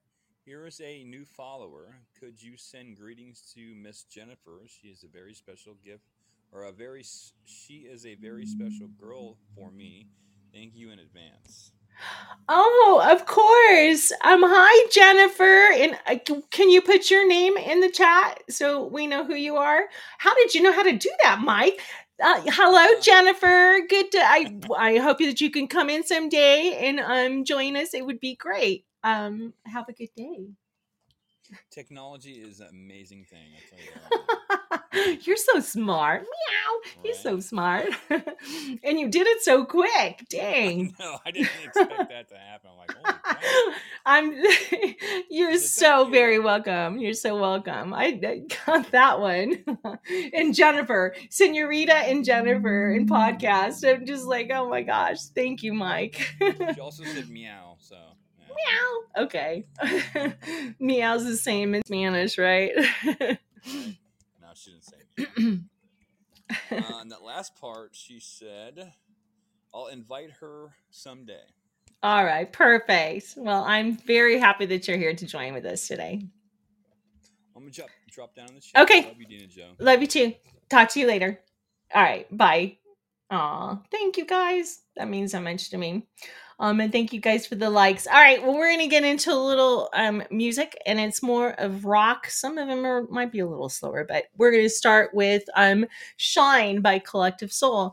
[SPEAKER 4] Here is a new follower. Could you send greetings to Miss Jennifer? She is a very special gift, or a very. She is a very special girl for me. Thank you in advance.
[SPEAKER 1] Oh, of course. Um, hi Jennifer. And uh, can you put your name in the chat so we know who you are? How did you know how to do that, Mike? Uh, hello, Jennifer. Good to. I I hope that you can come in someday and um join us. It would be great. Um, have a good day.
[SPEAKER 4] Technology is an amazing thing. I tell You
[SPEAKER 1] You're so smart. Meow. He's
[SPEAKER 4] Right?
[SPEAKER 1] so smart. and you did it so quick. Dang.
[SPEAKER 4] no, I didn't expect that to happen. I'm like, crap.
[SPEAKER 1] I'm you're so
[SPEAKER 4] you?
[SPEAKER 1] very welcome. You're so welcome. I I got that one. and Jennifer, Senorita and Jennifer in podcast. I'm just like, oh my gosh, thank you, Mike.
[SPEAKER 4] She also said meow.
[SPEAKER 1] Meow. Okay. Meow's the same in Spanish, right?
[SPEAKER 4] Right? No, she didn't say meow. uh, and that last part, she said, "I'll invite her someday."
[SPEAKER 1] All right, perfect. Well, I'm very happy that you're here to join with us today.
[SPEAKER 4] I'm gonna drop drop down in the chat.
[SPEAKER 1] Okay.
[SPEAKER 4] Love you, Dina Joe.
[SPEAKER 1] Love you too. Talk to you later. All right, bye. Aw, thank you guys. That means so much to me. Um, and thank you guys for the likes. All right, well, we're gonna get into a little um music, and it's more of rock. Some of them are might be a little slower, but we're gonna start with um "Shine" by Collective Soul.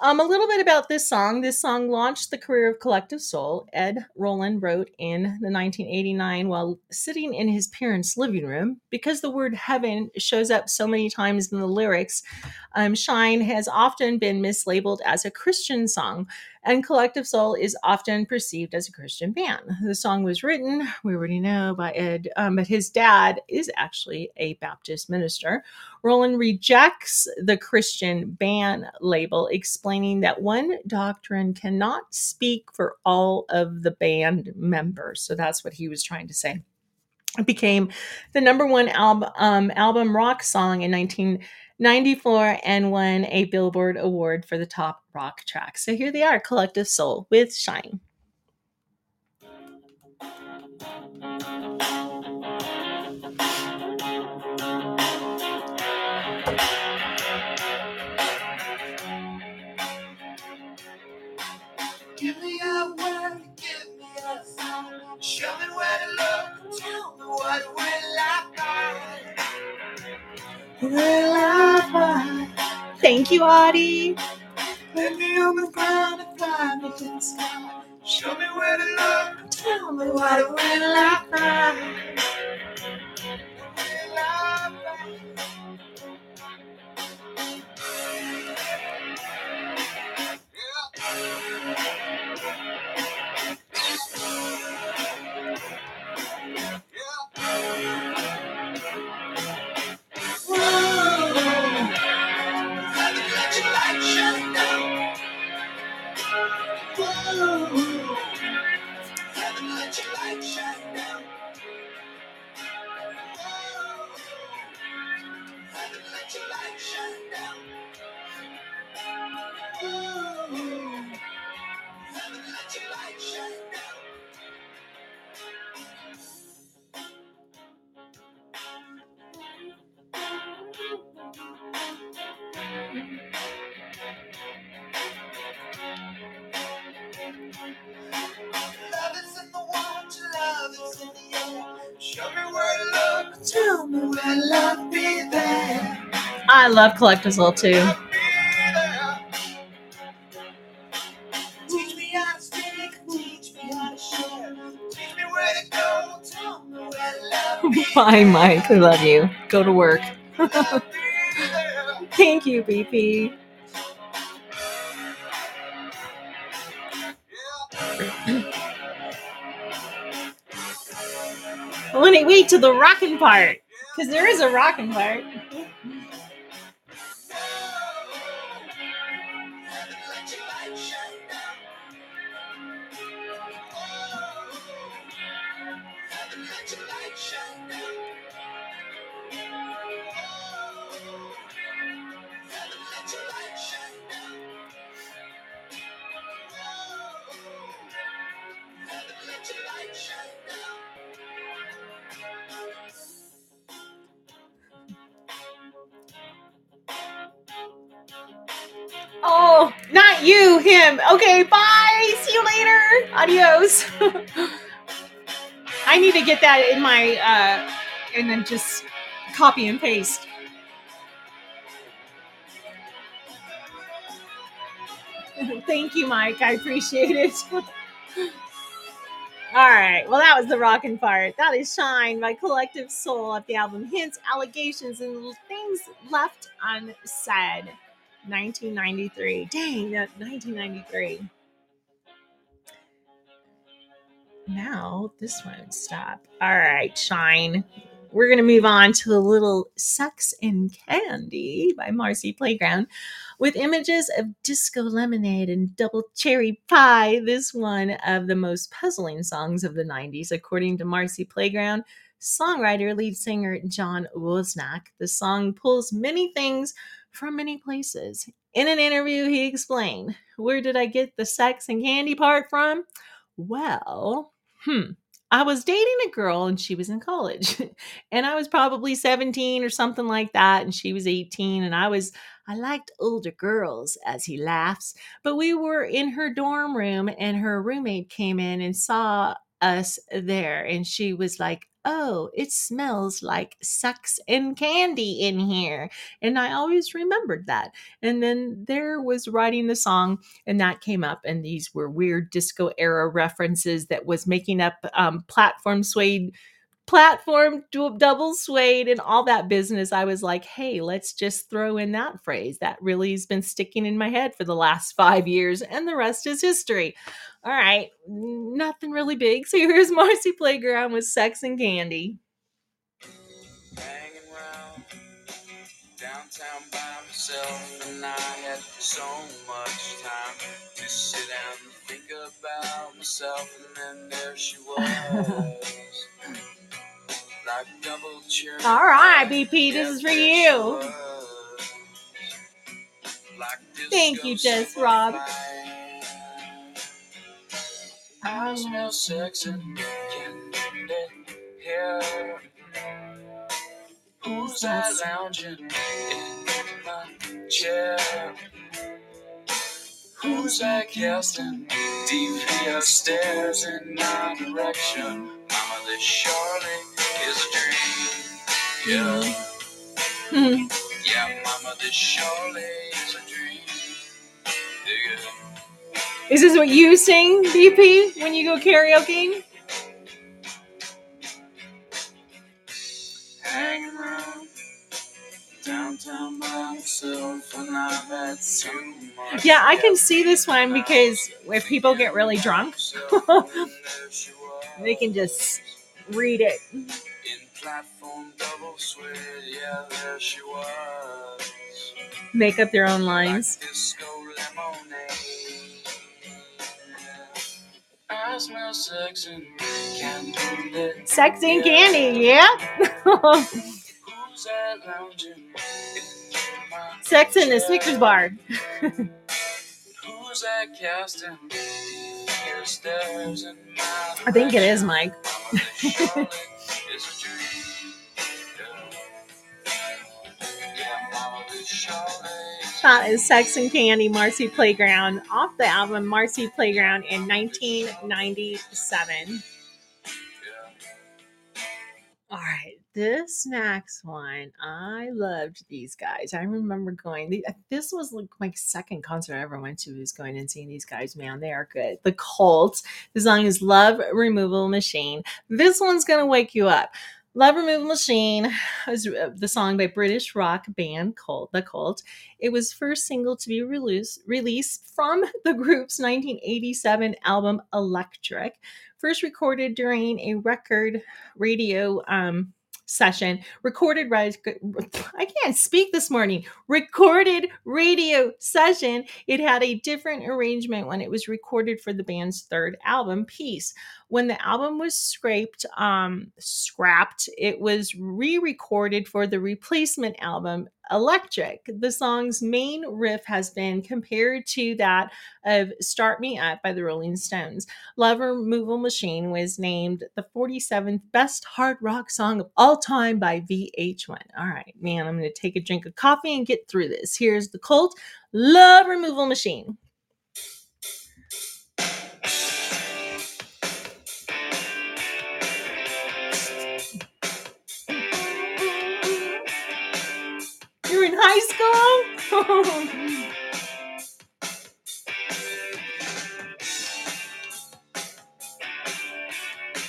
[SPEAKER 1] Um, a little bit about this song. This song launched the career of Collective Soul. Ed Roland wrote in the 1989 while sitting in his parents' living room. Because the word heaven shows up so many times in the lyrics, um, Shine has often been mislabeled as a Christian song, and Collective Soul is often perceived as a Christian band. The song was written, we already know, by Ed, um, but his dad is actually a Baptist minister. Roland rejects the Christian band label, explaining that one doctrine cannot speak for all of the band members. So that's what he was trying to say. It became the number one album, um, album rock song in 1994 and won a Billboard Award for the top rock track. So here they are Collective Soul with Shine.
[SPEAKER 5] Show me where to look, tell me what will I find? Will I find?
[SPEAKER 1] Thank you, Audie.
[SPEAKER 5] Let me on the ground and fly me to the sky. Show me where to look, tell me what will I find? Me where love
[SPEAKER 1] too. Bye, Mike. I love you. Go to work.
[SPEAKER 5] there. Love be there.
[SPEAKER 1] Thank you, BP. Then wait to the rocking part, because there is a rocking part. Him. Okay, bye. See you later. Adios. I need to get that in my uh and then just copy and paste. Thank you, Mike. I appreciate it. All right. Well, that was the rockin' part. That is Shine by Collective Soul off the album Hints, Allegations, and Things Left Unsaid. 1993. Dang, that 1993. Now this won't stop. All right, Shine. We're going to move on to a little Sex and Candy by Marcy Playground with images of disco lemonade and double cherry pie. This one of the most puzzling songs of the 90s, according to Marcy Playground songwriter, lead singer John Wozniak. The song pulls many things from many places. In an interview, he explained, Where did I get the sex and candy part from? Well, hmm. I was dating a girl and she was in college. and I was probably 17 or something like that. And she was 18. And I was, I liked older girls, as he laughs. But we were in her dorm room and her roommate came in and saw us there. And she was like, Oh, it smells like sex and candy in here. And I always remembered that. And then there was writing the song, and that came up. And these were weird disco era references that was making up um, platform suede platform double suede and all that business i was like hey let's just throw in that phrase that really has been sticking in my head for the last five years and the rest is history. All right nothing really big. So here's marcy playground with sex and candy.
[SPEAKER 6] Downtown by myself, and I had so much time to sit down and think about myself, and then there she was.
[SPEAKER 1] All right bp this is for you Thank you, Jess Rob.
[SPEAKER 6] I smell sex and here. Who's that lounging in my chair? Who's that casting in my direction? Mama, this surely is a dream. Yeah,
[SPEAKER 1] Hmm.
[SPEAKER 6] yeah, Mama, this surely is a dream. Dig it.
[SPEAKER 1] is this what you sing bp when you go karaoke
[SPEAKER 6] around downtown by myself, and I've had too much.
[SPEAKER 1] Yeah, I can see this one because if people get really drunk, they can just read it.
[SPEAKER 6] Platform double suede. Yeah, there she was.
[SPEAKER 1] Make up their own lines.
[SPEAKER 6] Like disco lemonade. I smell sex and candy.
[SPEAKER 1] Sex and candy, yeah.
[SPEAKER 6] Who's that lounging in my
[SPEAKER 1] Sex in the? Snickers bar.
[SPEAKER 6] Who's that casting devious stares in my
[SPEAKER 1] I think it is, Mike. That is Sex and Candy, Marcy Playground, off the album Marcy Playground in 1997. All right, this next one, I loved these guys. I remember going. Uh, this was like my second concert I ever went to. Was going and seeing these guys. Man, they are good. The Colts. The song is "Love Removal Machine." This one's gonna wake you up. Love Removal Machine was uh, the song by British rock band Cult, The Cult. It was first single to be released released from the group's 1987 album Electric first recorded during a record radio um, session, recorded. I can't speak this morning. Recorded radio session. It had a different arrangement when it was recorded for the band's third album, Peace. When the album was scraped, um, scrapped, it was re-recorded for the replacement album, Electric. The song's main riff has been compared to that of "Start Me Up" by the Rolling Stones. Love Removal Machine was named the 47th best hard rock song of all time by VH1. All right, man, I'm going to take a drink of coffee and get through this. Here's the Cult Love Removal Machine. High school?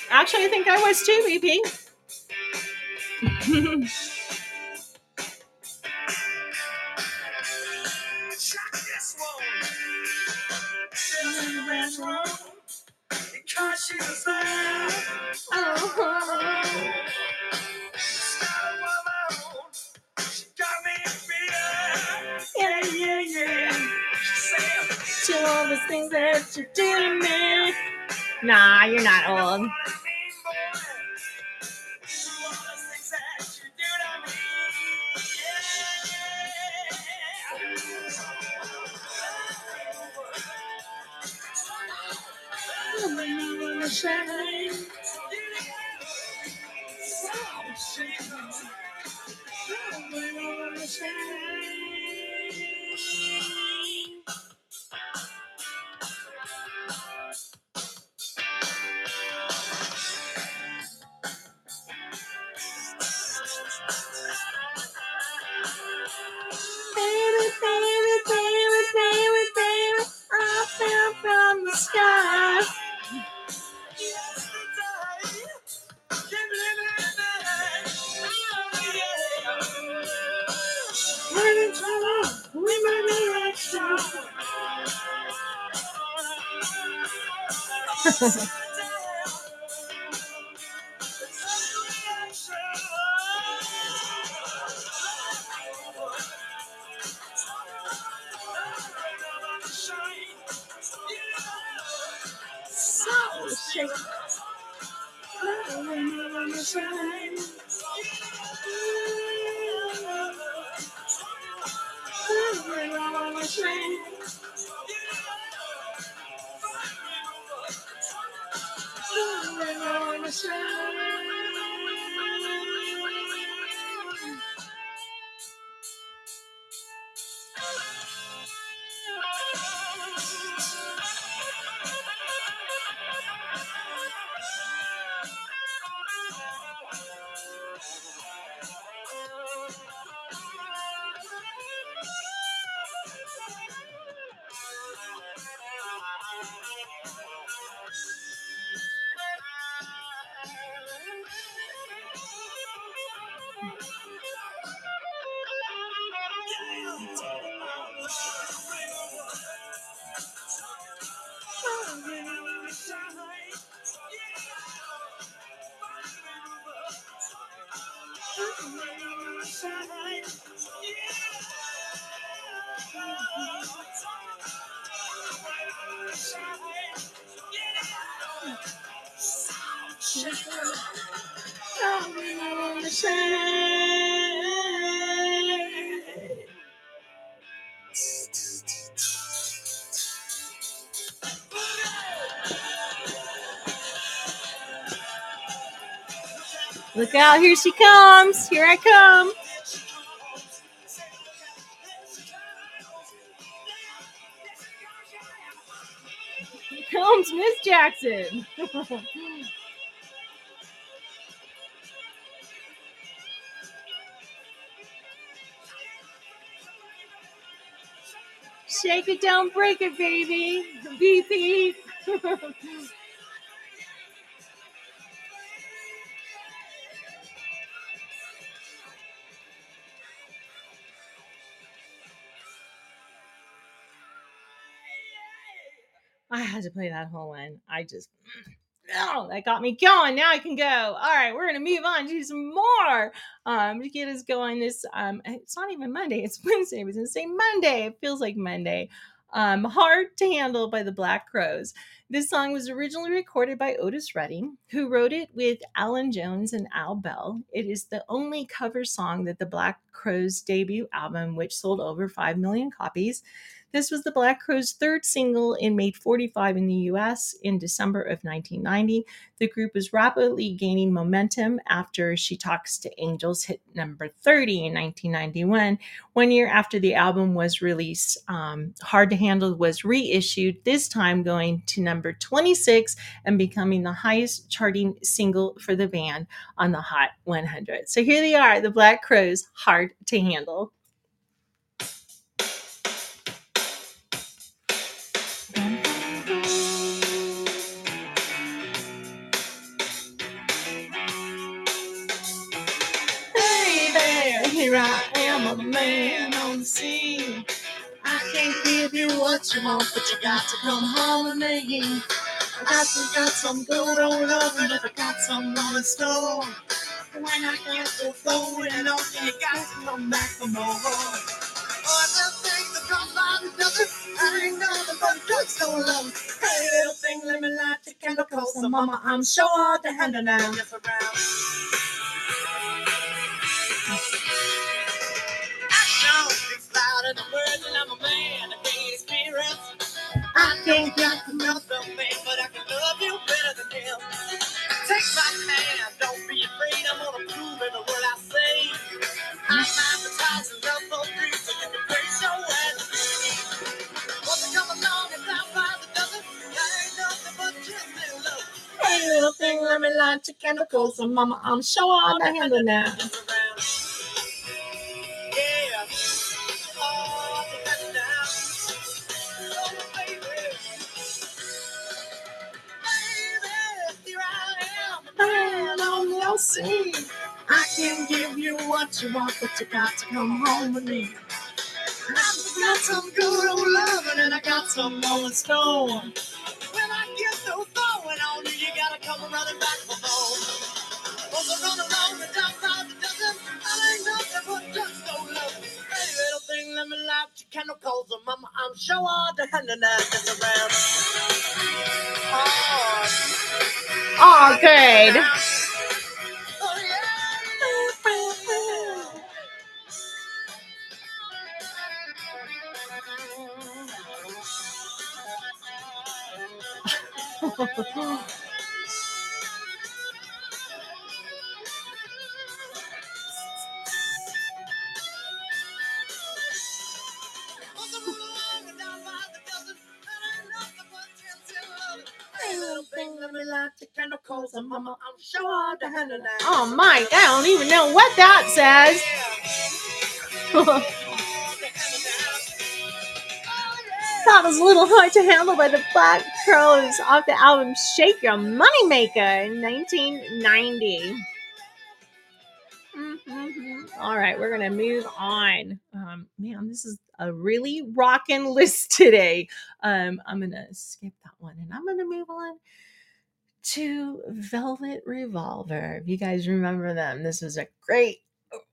[SPEAKER 1] Actually, I think I was too, VP. Look out, here she comes. Here I come. Here comes Miss Jackson. Shake it down, break it, baby. Beep. had to play that whole one. I just no, that got me going. Now I can go. All right, we're gonna move on to some more um to get us going. This um, it's not even Monday. It's Wednesday. I was gonna say Monday. It feels like Monday. Um, hard to handle by the Black Crowes. This song was originally recorded by Otis Redding, who wrote it with Alan Jones and Al Bell. It is the only cover song that the Black Crowes debut album, which sold over 5 million copies. This was the Black Crowes' third single and made 45 in the US in December of 1990. The group was rapidly gaining momentum after She Talks to Angels hit number 30 in 1991. One year after the album was released, um, Hard to Handle was reissued, this time going to number 26 and becoming the highest charting single for the band on the Hot 100. So here they are, the Black Crowes, Hard to Handle.
[SPEAKER 5] I'm a man on the scene. I can't give you what you want, but you got to come home with me. I got some, got some good old love, and I got some on the store. When I got to throw it off, you got to come back for more. Oh, the things that come by the dozen, I ain't nothing but drugstore love. Hey, little thing, let me light your candle. So, mama, I'm sure to handle now. Yes, around. Louder than words, and I'm a man of great experience. I can't get to know the man, but I can love you better than him. Take my hand, don't be afraid. I'm gonna prove every word I say. I'm advertising love for free, so you can place your ad. Want to come along and down by the dozen? I ain't nothing but just little love. Hey, little thing, let me light your candle cold, so uh, mama, I'm sure I'll handle now. Yeah. Your scene. I can give you what you want, but you got to come home with me. I've got some good old loving and I got some on the store. When I get through throwing on you, you gotta come running back for more. Cause I run along the top by the dozen, I ain't nothing but just no love. Hey, little thing, let me light your candle cold, so mama, I'm sure all the hand and that's around. Oh,
[SPEAKER 1] Oh, good.
[SPEAKER 5] Oh,
[SPEAKER 1] my, I don't even know what that says. was a little hard to handle by the Black Crowes off the album Shake Your Moneymaker in 1990. Mhm. All right, we're gonna move on. Um, man, this is a really rocking list today. Um, I'm gonna skip that one and I'm gonna move on to Velvet Revolver. If you guys remember them, this was a great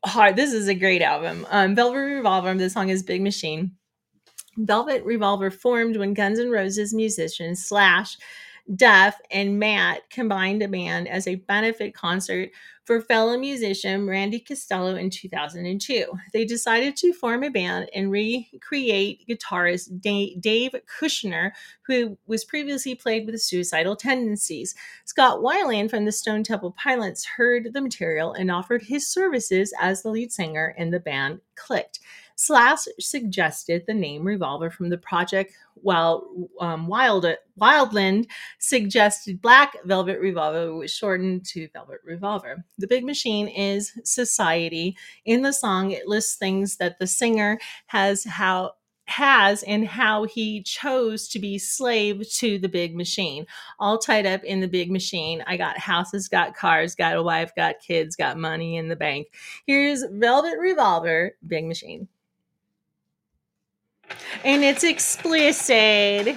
[SPEAKER 1] hard. This is a great album. Um, Velvet Revolver. The song is Big Machine. Velvet Revolver formed when Guns N' Roses musicians Slash, Duff, and Matt combined a band as a benefit concert for fellow musician Randy Castillo in 2002. They decided to form a band and recreate guitarist Dave Kushner, who was previously played with suicidal tendencies. Scott Weiland from the Stone Temple Pilots heard the material and offered his services as the lead singer, and the band clicked. Slash suggested the name Revolver from the project, while um, Wild Weiland suggested Black Velvet Revolver, which shortened to Velvet Revolver. The Big Machine is society. In the song, it lists things that the singer has how has and how he chose to be slave to the big machine all tied up in the big machine i got houses got cars got a wife got kids got money in the bank here's velvet revolver big machine and it's explicit.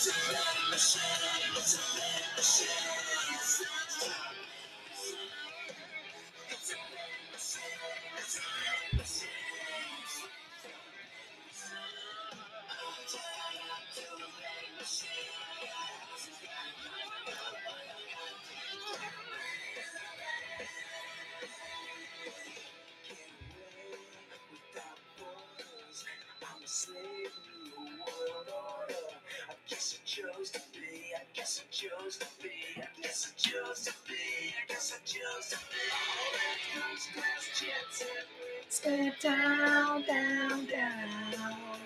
[SPEAKER 5] Machine, a bloody machine. Chose to be. I guess I chose to be. I guess I chose to be. First class jet set brings me down, down, down.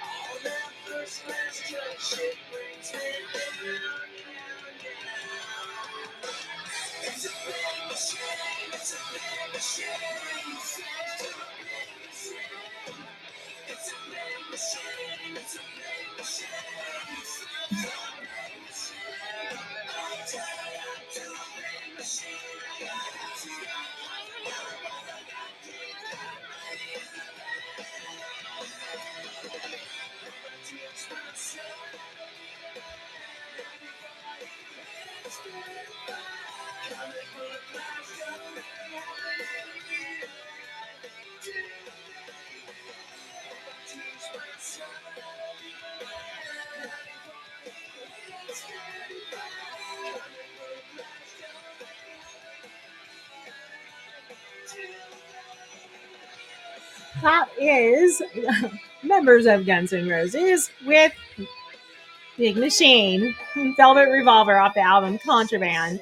[SPEAKER 5] All that first class jet shit brings me down. It's. It's. It's a big machine. It's a big machine. It's a big machine. It's a big machine. I you to big machine. I got to
[SPEAKER 1] That is members of Guns N' Roses with Big Machine, Velvet Revolver off the album Contraband.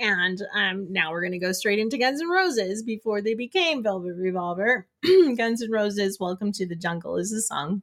[SPEAKER 1] And um, now we're going to go straight into Guns N' Roses before they became Velvet Revolver. Guns N' Roses, Welcome to the Jungle is the song.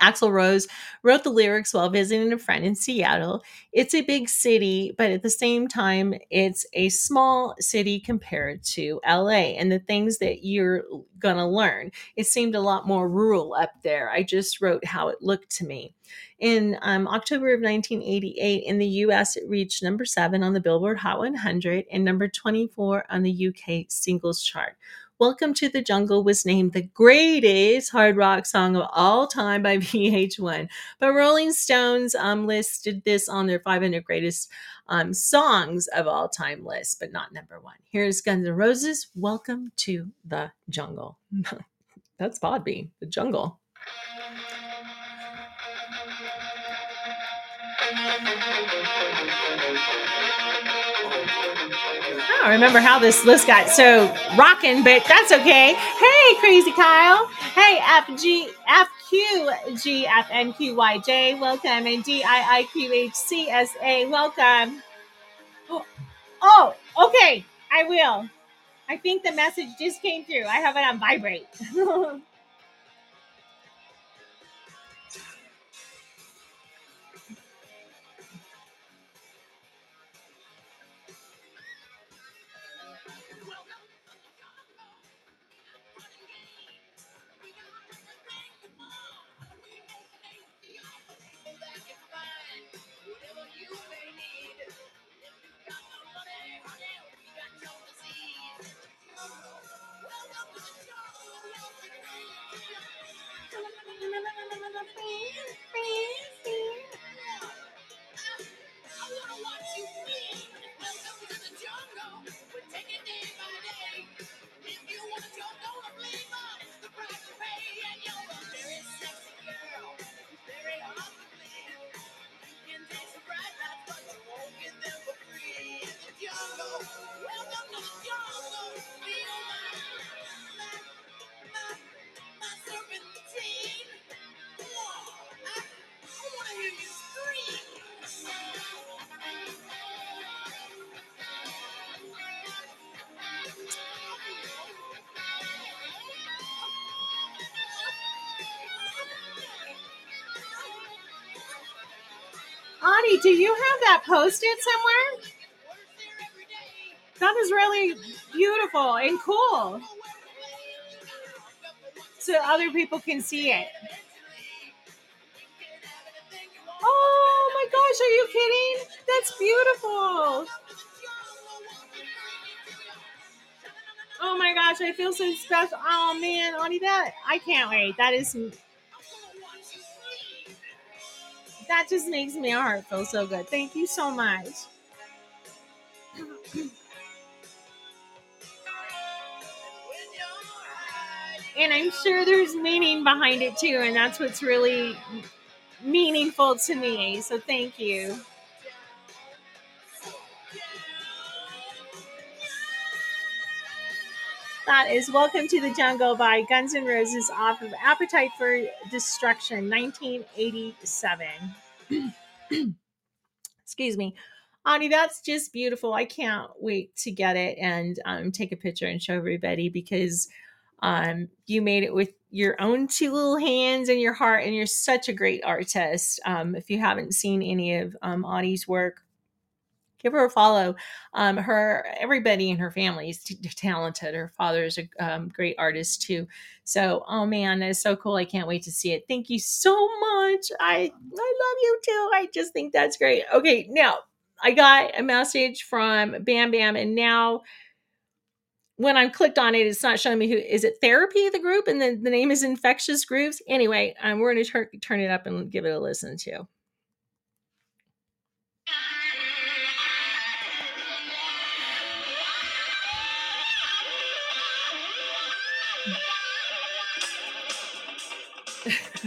[SPEAKER 1] Axl Rose wrote the lyrics while visiting a friend in Seattle. It's a big city, but at the same time, it's a small city compared to LA and the things that you're going to learn. It seemed a lot more rural up there. I just wrote how it looked to me. In um, October of 1988, in the US, it reached number seven on the Billboard Hot 100 and number 24 on the UK singles chart. Welcome to the Jungle was named the greatest hard rock song of all time by VH1. But Rolling Stones um, listed this on their 500 greatest um, songs of all time list, but not number one. Here's Guns N' Roses. Welcome to the Jungle. That's Podbean, the Jungle. Don't remember how this list got so rocking, but that's okay. Hey, Crazy Kyle. Hey, FG, FQ, GFNQYJ, welcome. And DIIQHCSA, welcome. Oh, oh, okay, I will. I think the message just came through. I have it on vibrate. Ani, do you have that posted somewhere? That is really beautiful and cool. So other people can see it. Oh my gosh, are you kidding? That's beautiful. Oh my gosh, I feel so special. Oh man, Ani, that I can't wait. That is that just makes my heart feel so good. Thank you so much. and I'm sure there's meaning behind it too, and that's what's really meaningful to me. So thank you. That is Welcome to the Jungle by Guns N' Roses off of Appetite for Destruction, 1987. Excuse me. Ani, that's just beautiful. I can't wait to get it and um, take a picture and show everybody because um, you made it with your own two little hands and your heart, and you're such a great artist. Um, if you haven't seen any of um, work, give her a follow. Um, her everybody in her family is t- talented. Her father is a um, great artist too. So, oh man, is so cool. I can't wait to see it. Thank you so much. I I love you too. I just think that's great. Okay, now I got a message from Bamm Bamm, and now when I'm clicked on it, it's not showing me who is it therapy the group and then the name is infectious grooves. Anyway, um, we're going to tur- turn it up and give it a listen to.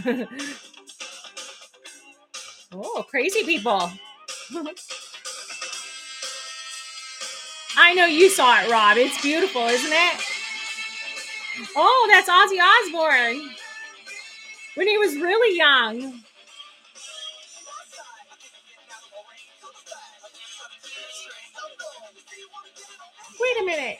[SPEAKER 1] oh, crazy people. I know you saw it, Rob. It's beautiful, isn't it? Oh, that's Ozzy Osbourne when he was really young. Wait a minute.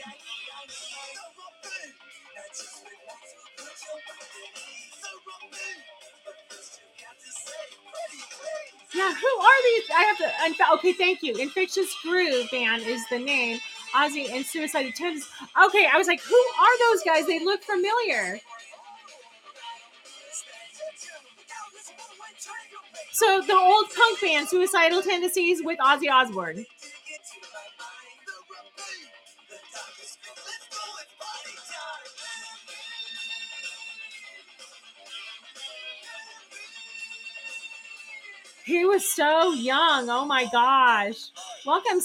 [SPEAKER 1] Yeah, who are these? I have to. Inf- okay, thank you. Infectious Groove Band is the name. Ozzy and Suicide Attendants. Okay, I was like, who are those guys? They look familiar. So the old punk band, Suicidal Tendencies, with Ozzy Osbourne. He was so young. Oh my gosh. Welcome.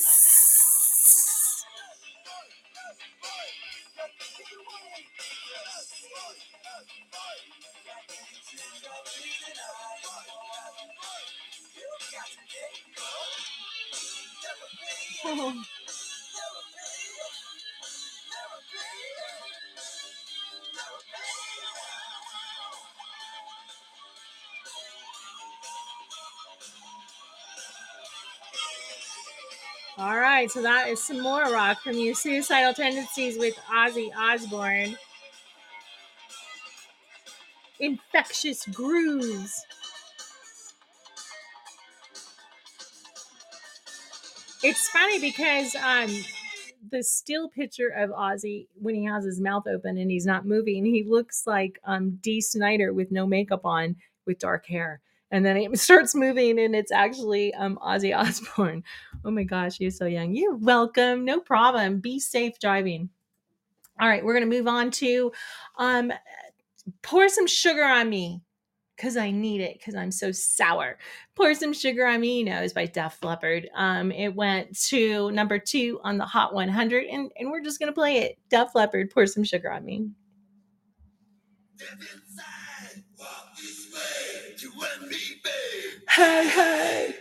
[SPEAKER 1] Right, so that is some more rock from you. Suicidal Tendencies with Ozzy Osbourne. Infectious Grooves. It's funny because um the still picture of Ozzy when he has his mouth open and he's not moving, he looks like um Dee Snider with no makeup on with dark hair. And then it starts moving and it's actually um Ozzy Osbourne. Oh my gosh, you're so young. You're welcome. No problem. Be safe driving. All right, we're gonna move on to um pour some sugar on me because I need it because I'm so sour. Pour some sugar on me, you know, is by Def Leppard. Um, it went to number two on the Hot 100, and, and we're just gonna play it. Def Leppard, pour some sugar on me. Hey, hey.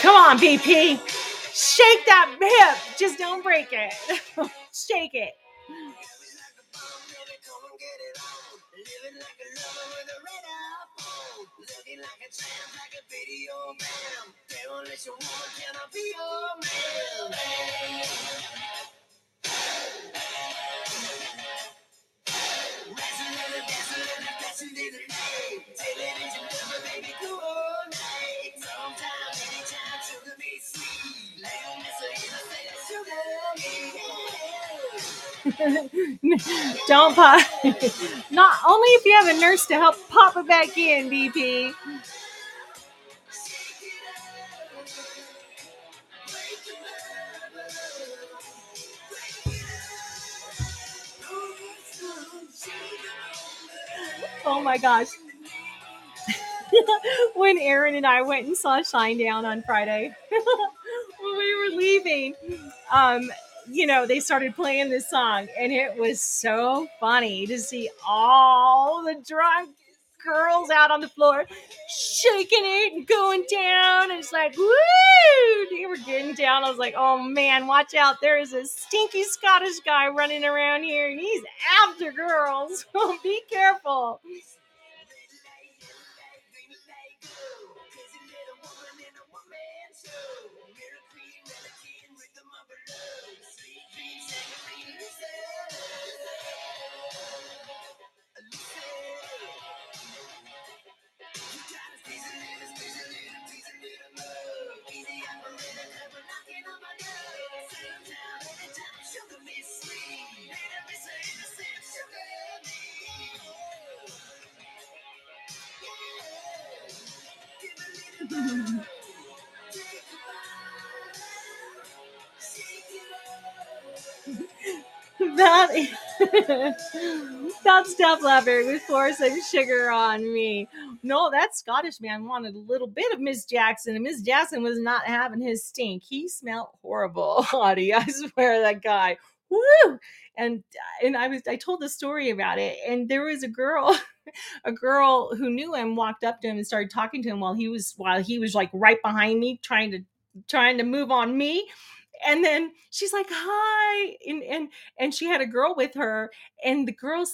[SPEAKER 1] Come on, BP. Shake that hip. Just don't break it. Shake it. Don't pop. Not only if you have a nurse to help pop it back in, BP. Oh my gosh. when Aaron and I went and saw Shinedown on Friday, when we were leaving, um, you know, they started playing this song, and it was so funny to see all the drunk girls out on the floor shaking it and going down. And it's like, woo! They were getting down. I was like, oh man, watch out. There is a stinky Scottish guy running around here and he's after girls. Be careful. That that's Def Leppard with Pour Sugar on Me. No, that Scottish man wanted a little bit of Miss Jackson, and Miss Jackson was not having his stink. He smelled horrible, Audie. I swear, that guy. Woo! And and I was I told the story about it, and there was a girl, a girl who knew him walked up to him and started talking to him while he was while he was like right behind me, trying to trying to move on me and then she's like hi and and and she had a girl with her and the girl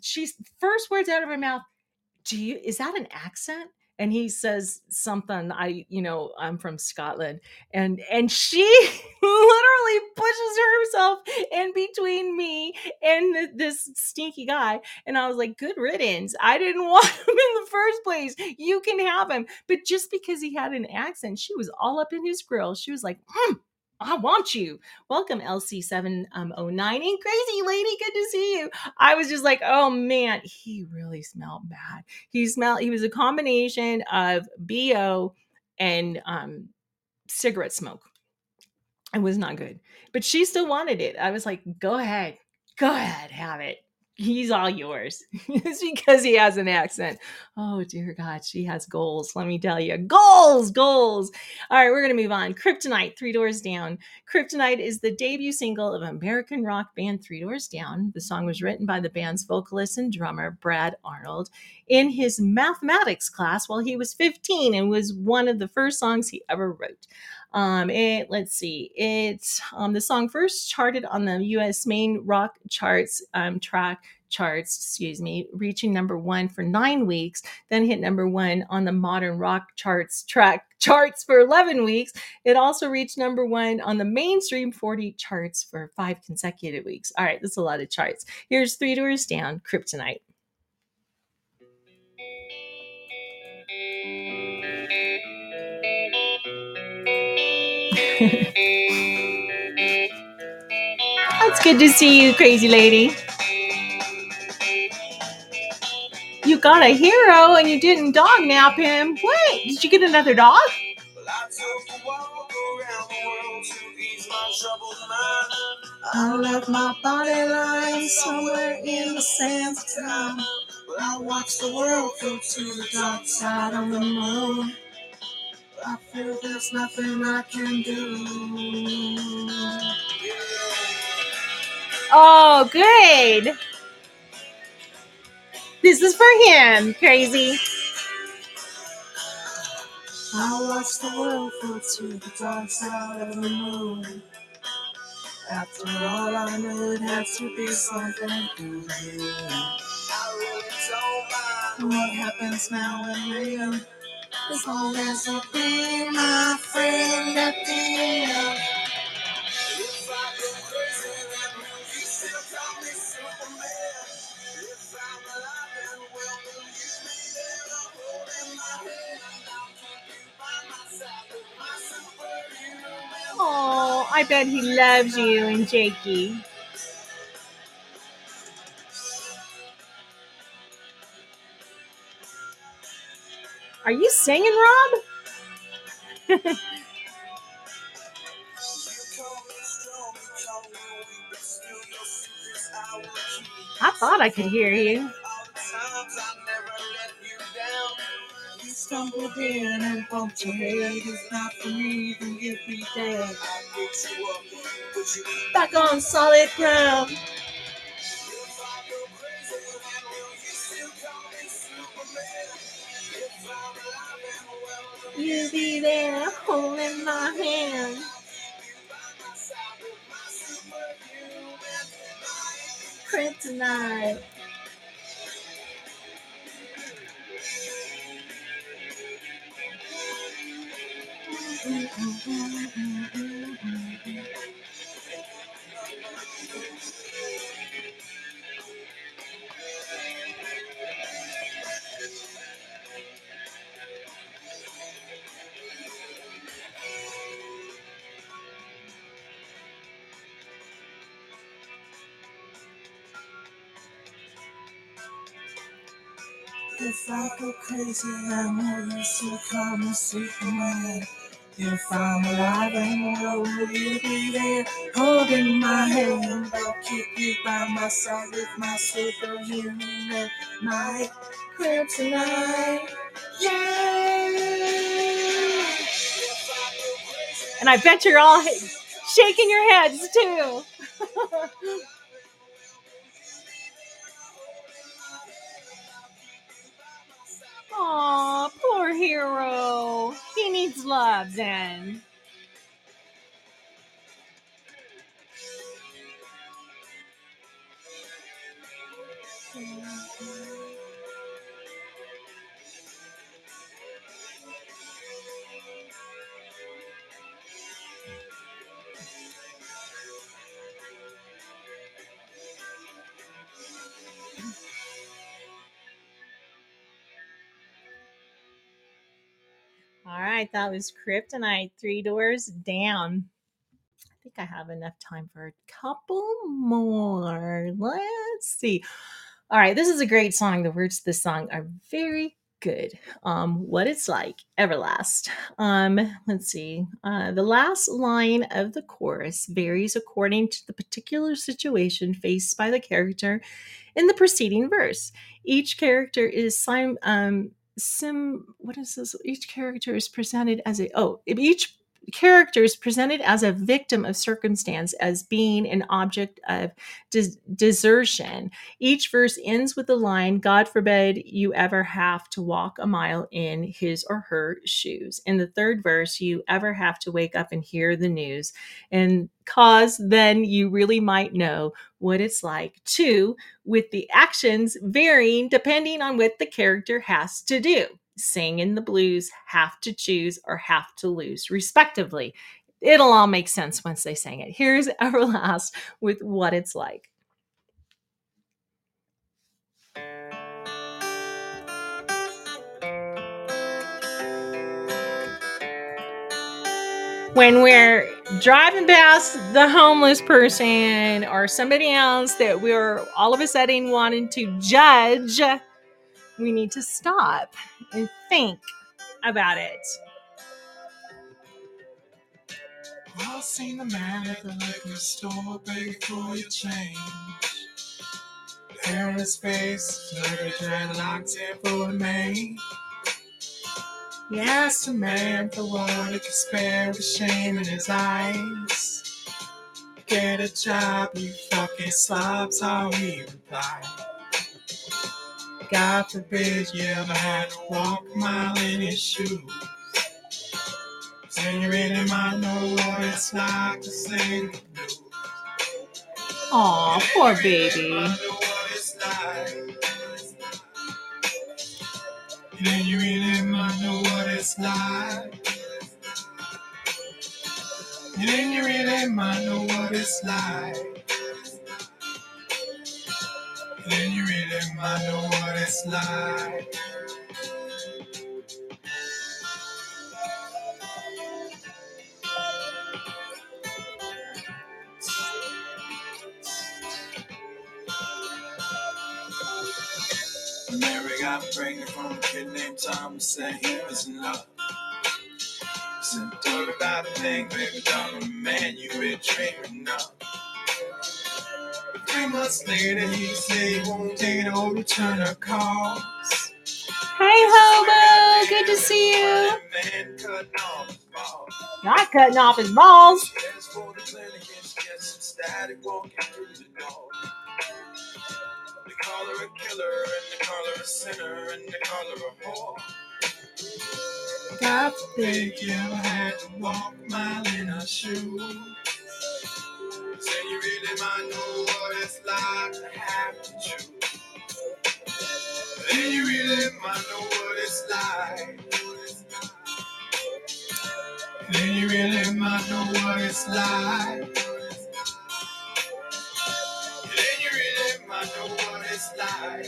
[SPEAKER 1] she's first words out of her mouth do you is that an accent? And he says something i you know i'm from scotland and and she literally pushes herself in between me and th- this stinky guy and i was like good riddance. I didn't want him in the first place. You can have him. But just because he had an accent she was all up in his grill. She was like "Mm, I want you. Welcome, LC709. And crazy lady, good to see you. I was just like, oh man, he really smelled bad. He smelled, he was a combination of BO and um, cigarette smoke. It was not good. But she still wanted it. I was like, go ahead. Go ahead, have it. He's all yours. it's because he has an accent. Oh, dear God, she has goals. Let me tell you. Goals, goals. All right, we're going to move on. Kryptonite, Three Doors Down. Kryptonite is the debut single of American rock band Three Doors Down. The song was written by the band's vocalist and drummer, Brad Arnold, in his mathematics class while he was 15 and was one of the first songs he ever wrote. Um, it let's see, it um, the song first charted on the U.S. main rock charts, um, track charts, excuse me, reaching number one for nine weeks. Then hit number one on the modern rock charts track charts for 11 weeks. It also reached number one on the mainstream 40 charts for five consecutive weeks. All right, that's a lot of charts. Here's Three Doors Down, Kryptonite. It's good to see you, crazy lady. You got a hero and you didn't dog nap him. What? Did you get another dog?
[SPEAKER 5] I
[SPEAKER 1] left my body lying somewhere in the sands of time.
[SPEAKER 5] I watched the world go to the dark side of the moon. I feel there's nothing I can do.
[SPEAKER 1] Oh, good. This is for him, crazy.
[SPEAKER 5] I watched the world go to the dark side of the moon. After all, I knew it had to be something. I really don't mind what happens now. As long as you be my friend at the end.
[SPEAKER 1] Oh, I bet he loves you and Jakey. Are you singing, Rob?
[SPEAKER 5] I
[SPEAKER 1] thought I could hear you.
[SPEAKER 5] Stumbled in and bumped your head. It's not for me, dead.
[SPEAKER 1] Back on solid ground.
[SPEAKER 5] You
[SPEAKER 1] be there holding my hand. Kryptonite.
[SPEAKER 5] Mm, mm, mm, If I go crazy, I'm always so calm and Superman. If I'm alive and well, will you be there holding my hand? I'll keep you by my side with my superhuman my kryptonite. Yeah.
[SPEAKER 1] And I bet you're all shaking your heads too. Right, that was Kryptonite, Three Doors Down. I think I have enough time for a couple more. Let's see. All right, this is a great song. The words to this song are very good. Um, what it's like, Everlast. Um, let's see. Uh, the last line of the chorus varies according to the particular situation faced by the character in the preceding verse. Each character is sim, um, sim. What is this? Each character is presented as a oh. Each character is presented as a victim of circumstance, as being an object of des- desertion. Each verse ends with the line, God forbid you ever have to walk a mile in his or her shoes. In the third verse, you ever have to wake up and hear the news. And cause then you really might know what it's like to, with the actions varying depending on what the character has to do sing in the blues, have to choose, or have to lose, respectively. It'll all make sense once they sing it. Here's Everlast with What It's Like. When we're driving past the homeless person or somebody else that we're all of a sudden wanting to judge, we need to stop and think about it.
[SPEAKER 5] I'll seen the man at the liquor store beg for your change. Hair on his face, a dreadlocks maid. He asked man for what he could spare with shame in his eyes. Get a job, you fucking slobs, he replied. God forbid you ever had to walk a mile in his shoes. And you really might know what it's like to sing the blues.
[SPEAKER 1] Aw, poor baby.
[SPEAKER 5] might know what it's like. And then you really might know what it's like. And then you really might know what it's like. Then you really might know what it's like. Mary got pregnant from a kid named Thomas, said he was in love. Said, talk about the thing, baby, darling, man, you been dreaming of. Three months later, he said he won't take or return her calls.
[SPEAKER 1] Hey, Hobo, good to see you.
[SPEAKER 5] Man cut off his balls.
[SPEAKER 1] Not cutting off his balls.
[SPEAKER 5] Here's for the clinic and she gets some static walking through the door. They call her a killer, and they call her a sinner, and they call her a whore. God forbid you ever had to walk mile in her shoes. Then you really might know what it's like to have to choose. Then you really might know what it's like. Then you really might know what it's like. Then you really might know what it's like.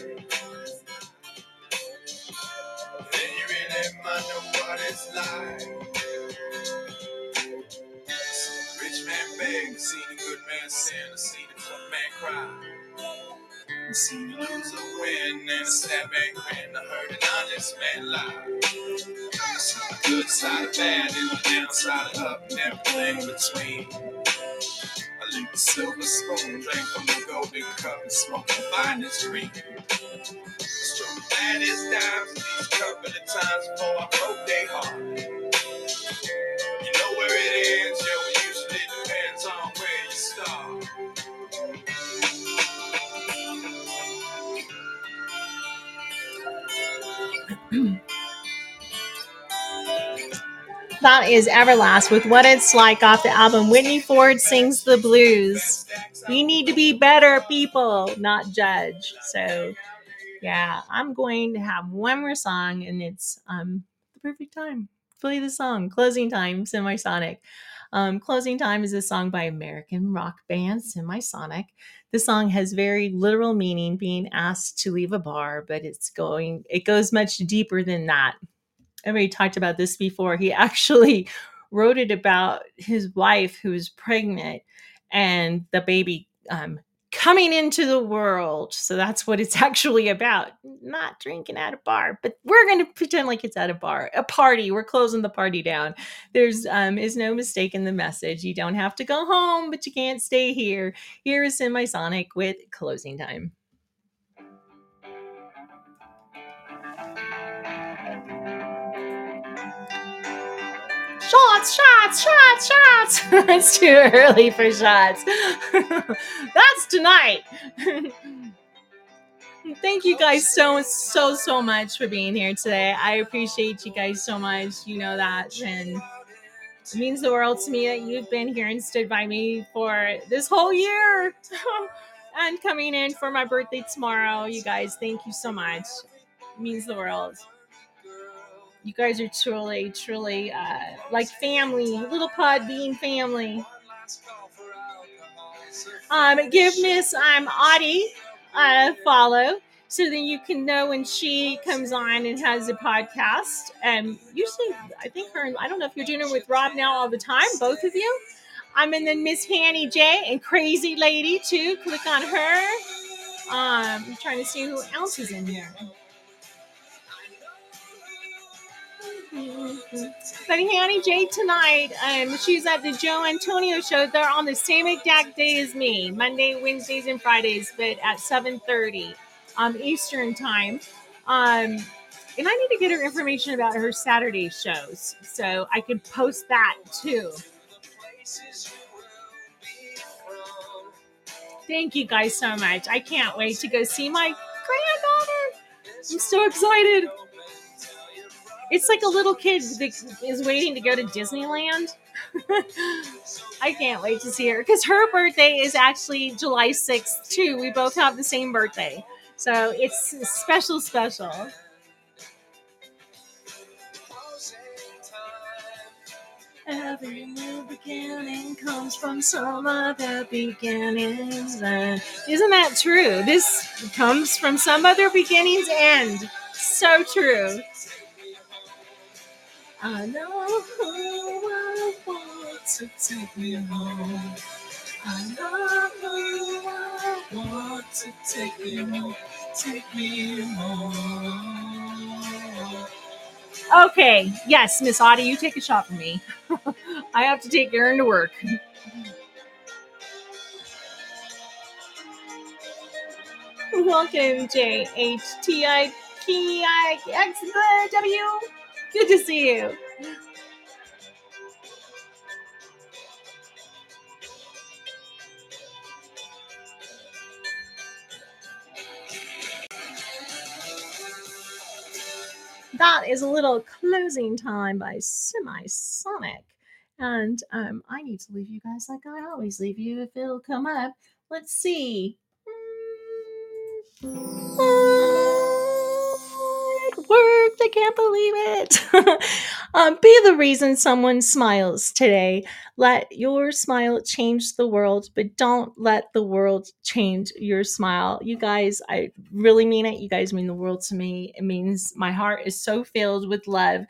[SPEAKER 5] Then you really might know what it's like. Beg, seen a good man sin, I seen a tough man cry. I seen a loser win and a sad man grin. I heard an honest man lie. Good side of bad and the downside of up and everything between. I licked the silver spoon, drank from the golden cup, and smoked the finest green. The baddest dimes these couple of times before I broke their heart. You know where it ends, yo, depends on where you start.
[SPEAKER 1] That is Everlast with What It's Like off the album Whitey Ford Sings the Blues. We need to be better people, not judge. So, yeah, I'm going to have one more song, and it's um the perfect time. Play the song, Closing Time, Semisonic. Um, Closing Time is a song by American rock band Semisonic. The song has very literal meaning, being asked to leave a bar, but it's going, it goes much deeper than that. I already talked about this before. He actually wrote it about his wife who was pregnant and the baby um, coming into the world. So that's what it's actually about. Not drinking at a bar, but we're going to pretend like it's at a bar, a party. We're closing the party down. There's um, is no mistake in the message. You don't have to go home, but you can't stay here. Here is Semisonic with closing time. Shots, shots, shots, shots. it's too early for shots. That's tonight. Thank you guys so, so, so much for being here today. I appreciate you guys so much. You know that. And it means the world to me that you've been here and stood by me for this whole year and coming in for my birthday tomorrow. You guys, thank you so much. It means the world you guys are truly, truly uh, like family, little Podbean family. Um, give Miss um, Audie a follow so that you can know when she comes on and has a podcast. And usually, I think her, I don't know if you're doing it with Rob now all the time, both of you. I'm in then Miss HannyJ and Crazy Lady too. Click on her. Um, I'm trying to see who else is in here. But HannyJ tonight, um, she's at the Joe Antonio show. They're on the same exact day as me, Monday, Wednesdays, and Fridays, but at 7:30 um, Eastern time. Um, and I need to get her information about her Saturday shows, so I could post that too. Thank you guys so much. I can't wait to go see my granddaughter. I'm so excited. It's like a little kid that is waiting to go to Disneyland. I can't wait to see her because her birthday is actually July 6th, too. We both have the same birthday. So it's special, special. Every new beginning comes from some other beginning's end. Isn't that true? This comes from some other beginning's end. So true. I know who I want to take me home. I know who I want to take me home. Take me home. Okay, yes, Miss Audie, you take a shot for me. I have to take Aaron to work. Welcome, J H T I P I X W. Good to see you. That is a little closing time by Semisonic. And um, I need to leave you guys like I always leave you if it'll come up. Let's see. Mm-hmm worked. I can't believe it. um, be the reason someone smiles today. Let your smile change the world, but don't let the world change your smile. You guys, I really mean it. You guys mean the world to me. It means my heart is so filled with love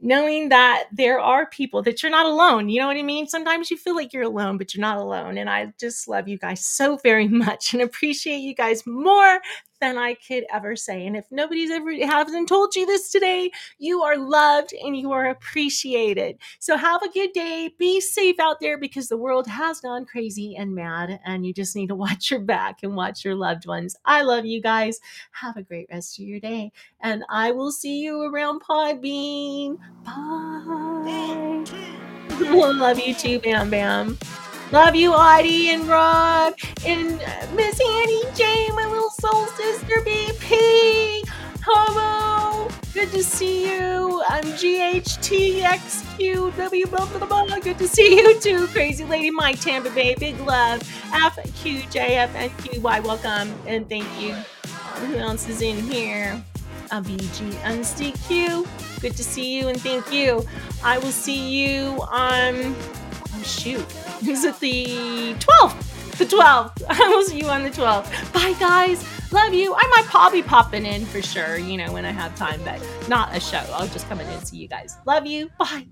[SPEAKER 1] knowing that there are people that you're not alone. You know what I mean? Sometimes you feel like you're alone, but you're not alone. And I just love you guys so very much and appreciate you guys more than I could ever say. And if nobody's ever hasn't told you this today, you are loved and you are appreciated. So have a good day. Be safe out there because the world has gone crazy and mad, and you just need to watch your back and watch your loved ones. I love you guys. Have a great rest of your day, and I will see you around Podbean. Bye. love you too, Bamm Bamm. Love you, Audie and Rob and uh, Miss Annie J, my little soul sister BP. Homo, good to see you. I'm GHTXQW, blah. Good to see you too, Crazy Lady Mike Tampa Bay. Big love. FQJFNQY, welcome and thank you. Um, who else is in here? A BG UnstiQ. Good to see you and thank you. I will see you on oh Oh, shoot. Is it the 12th? The 12th. I will see you on the 12th. Bye guys. Love you. I might probably popping in for sure, you know, when I have time, but not a show. I'll just come in and see you guys. Love you. Bye.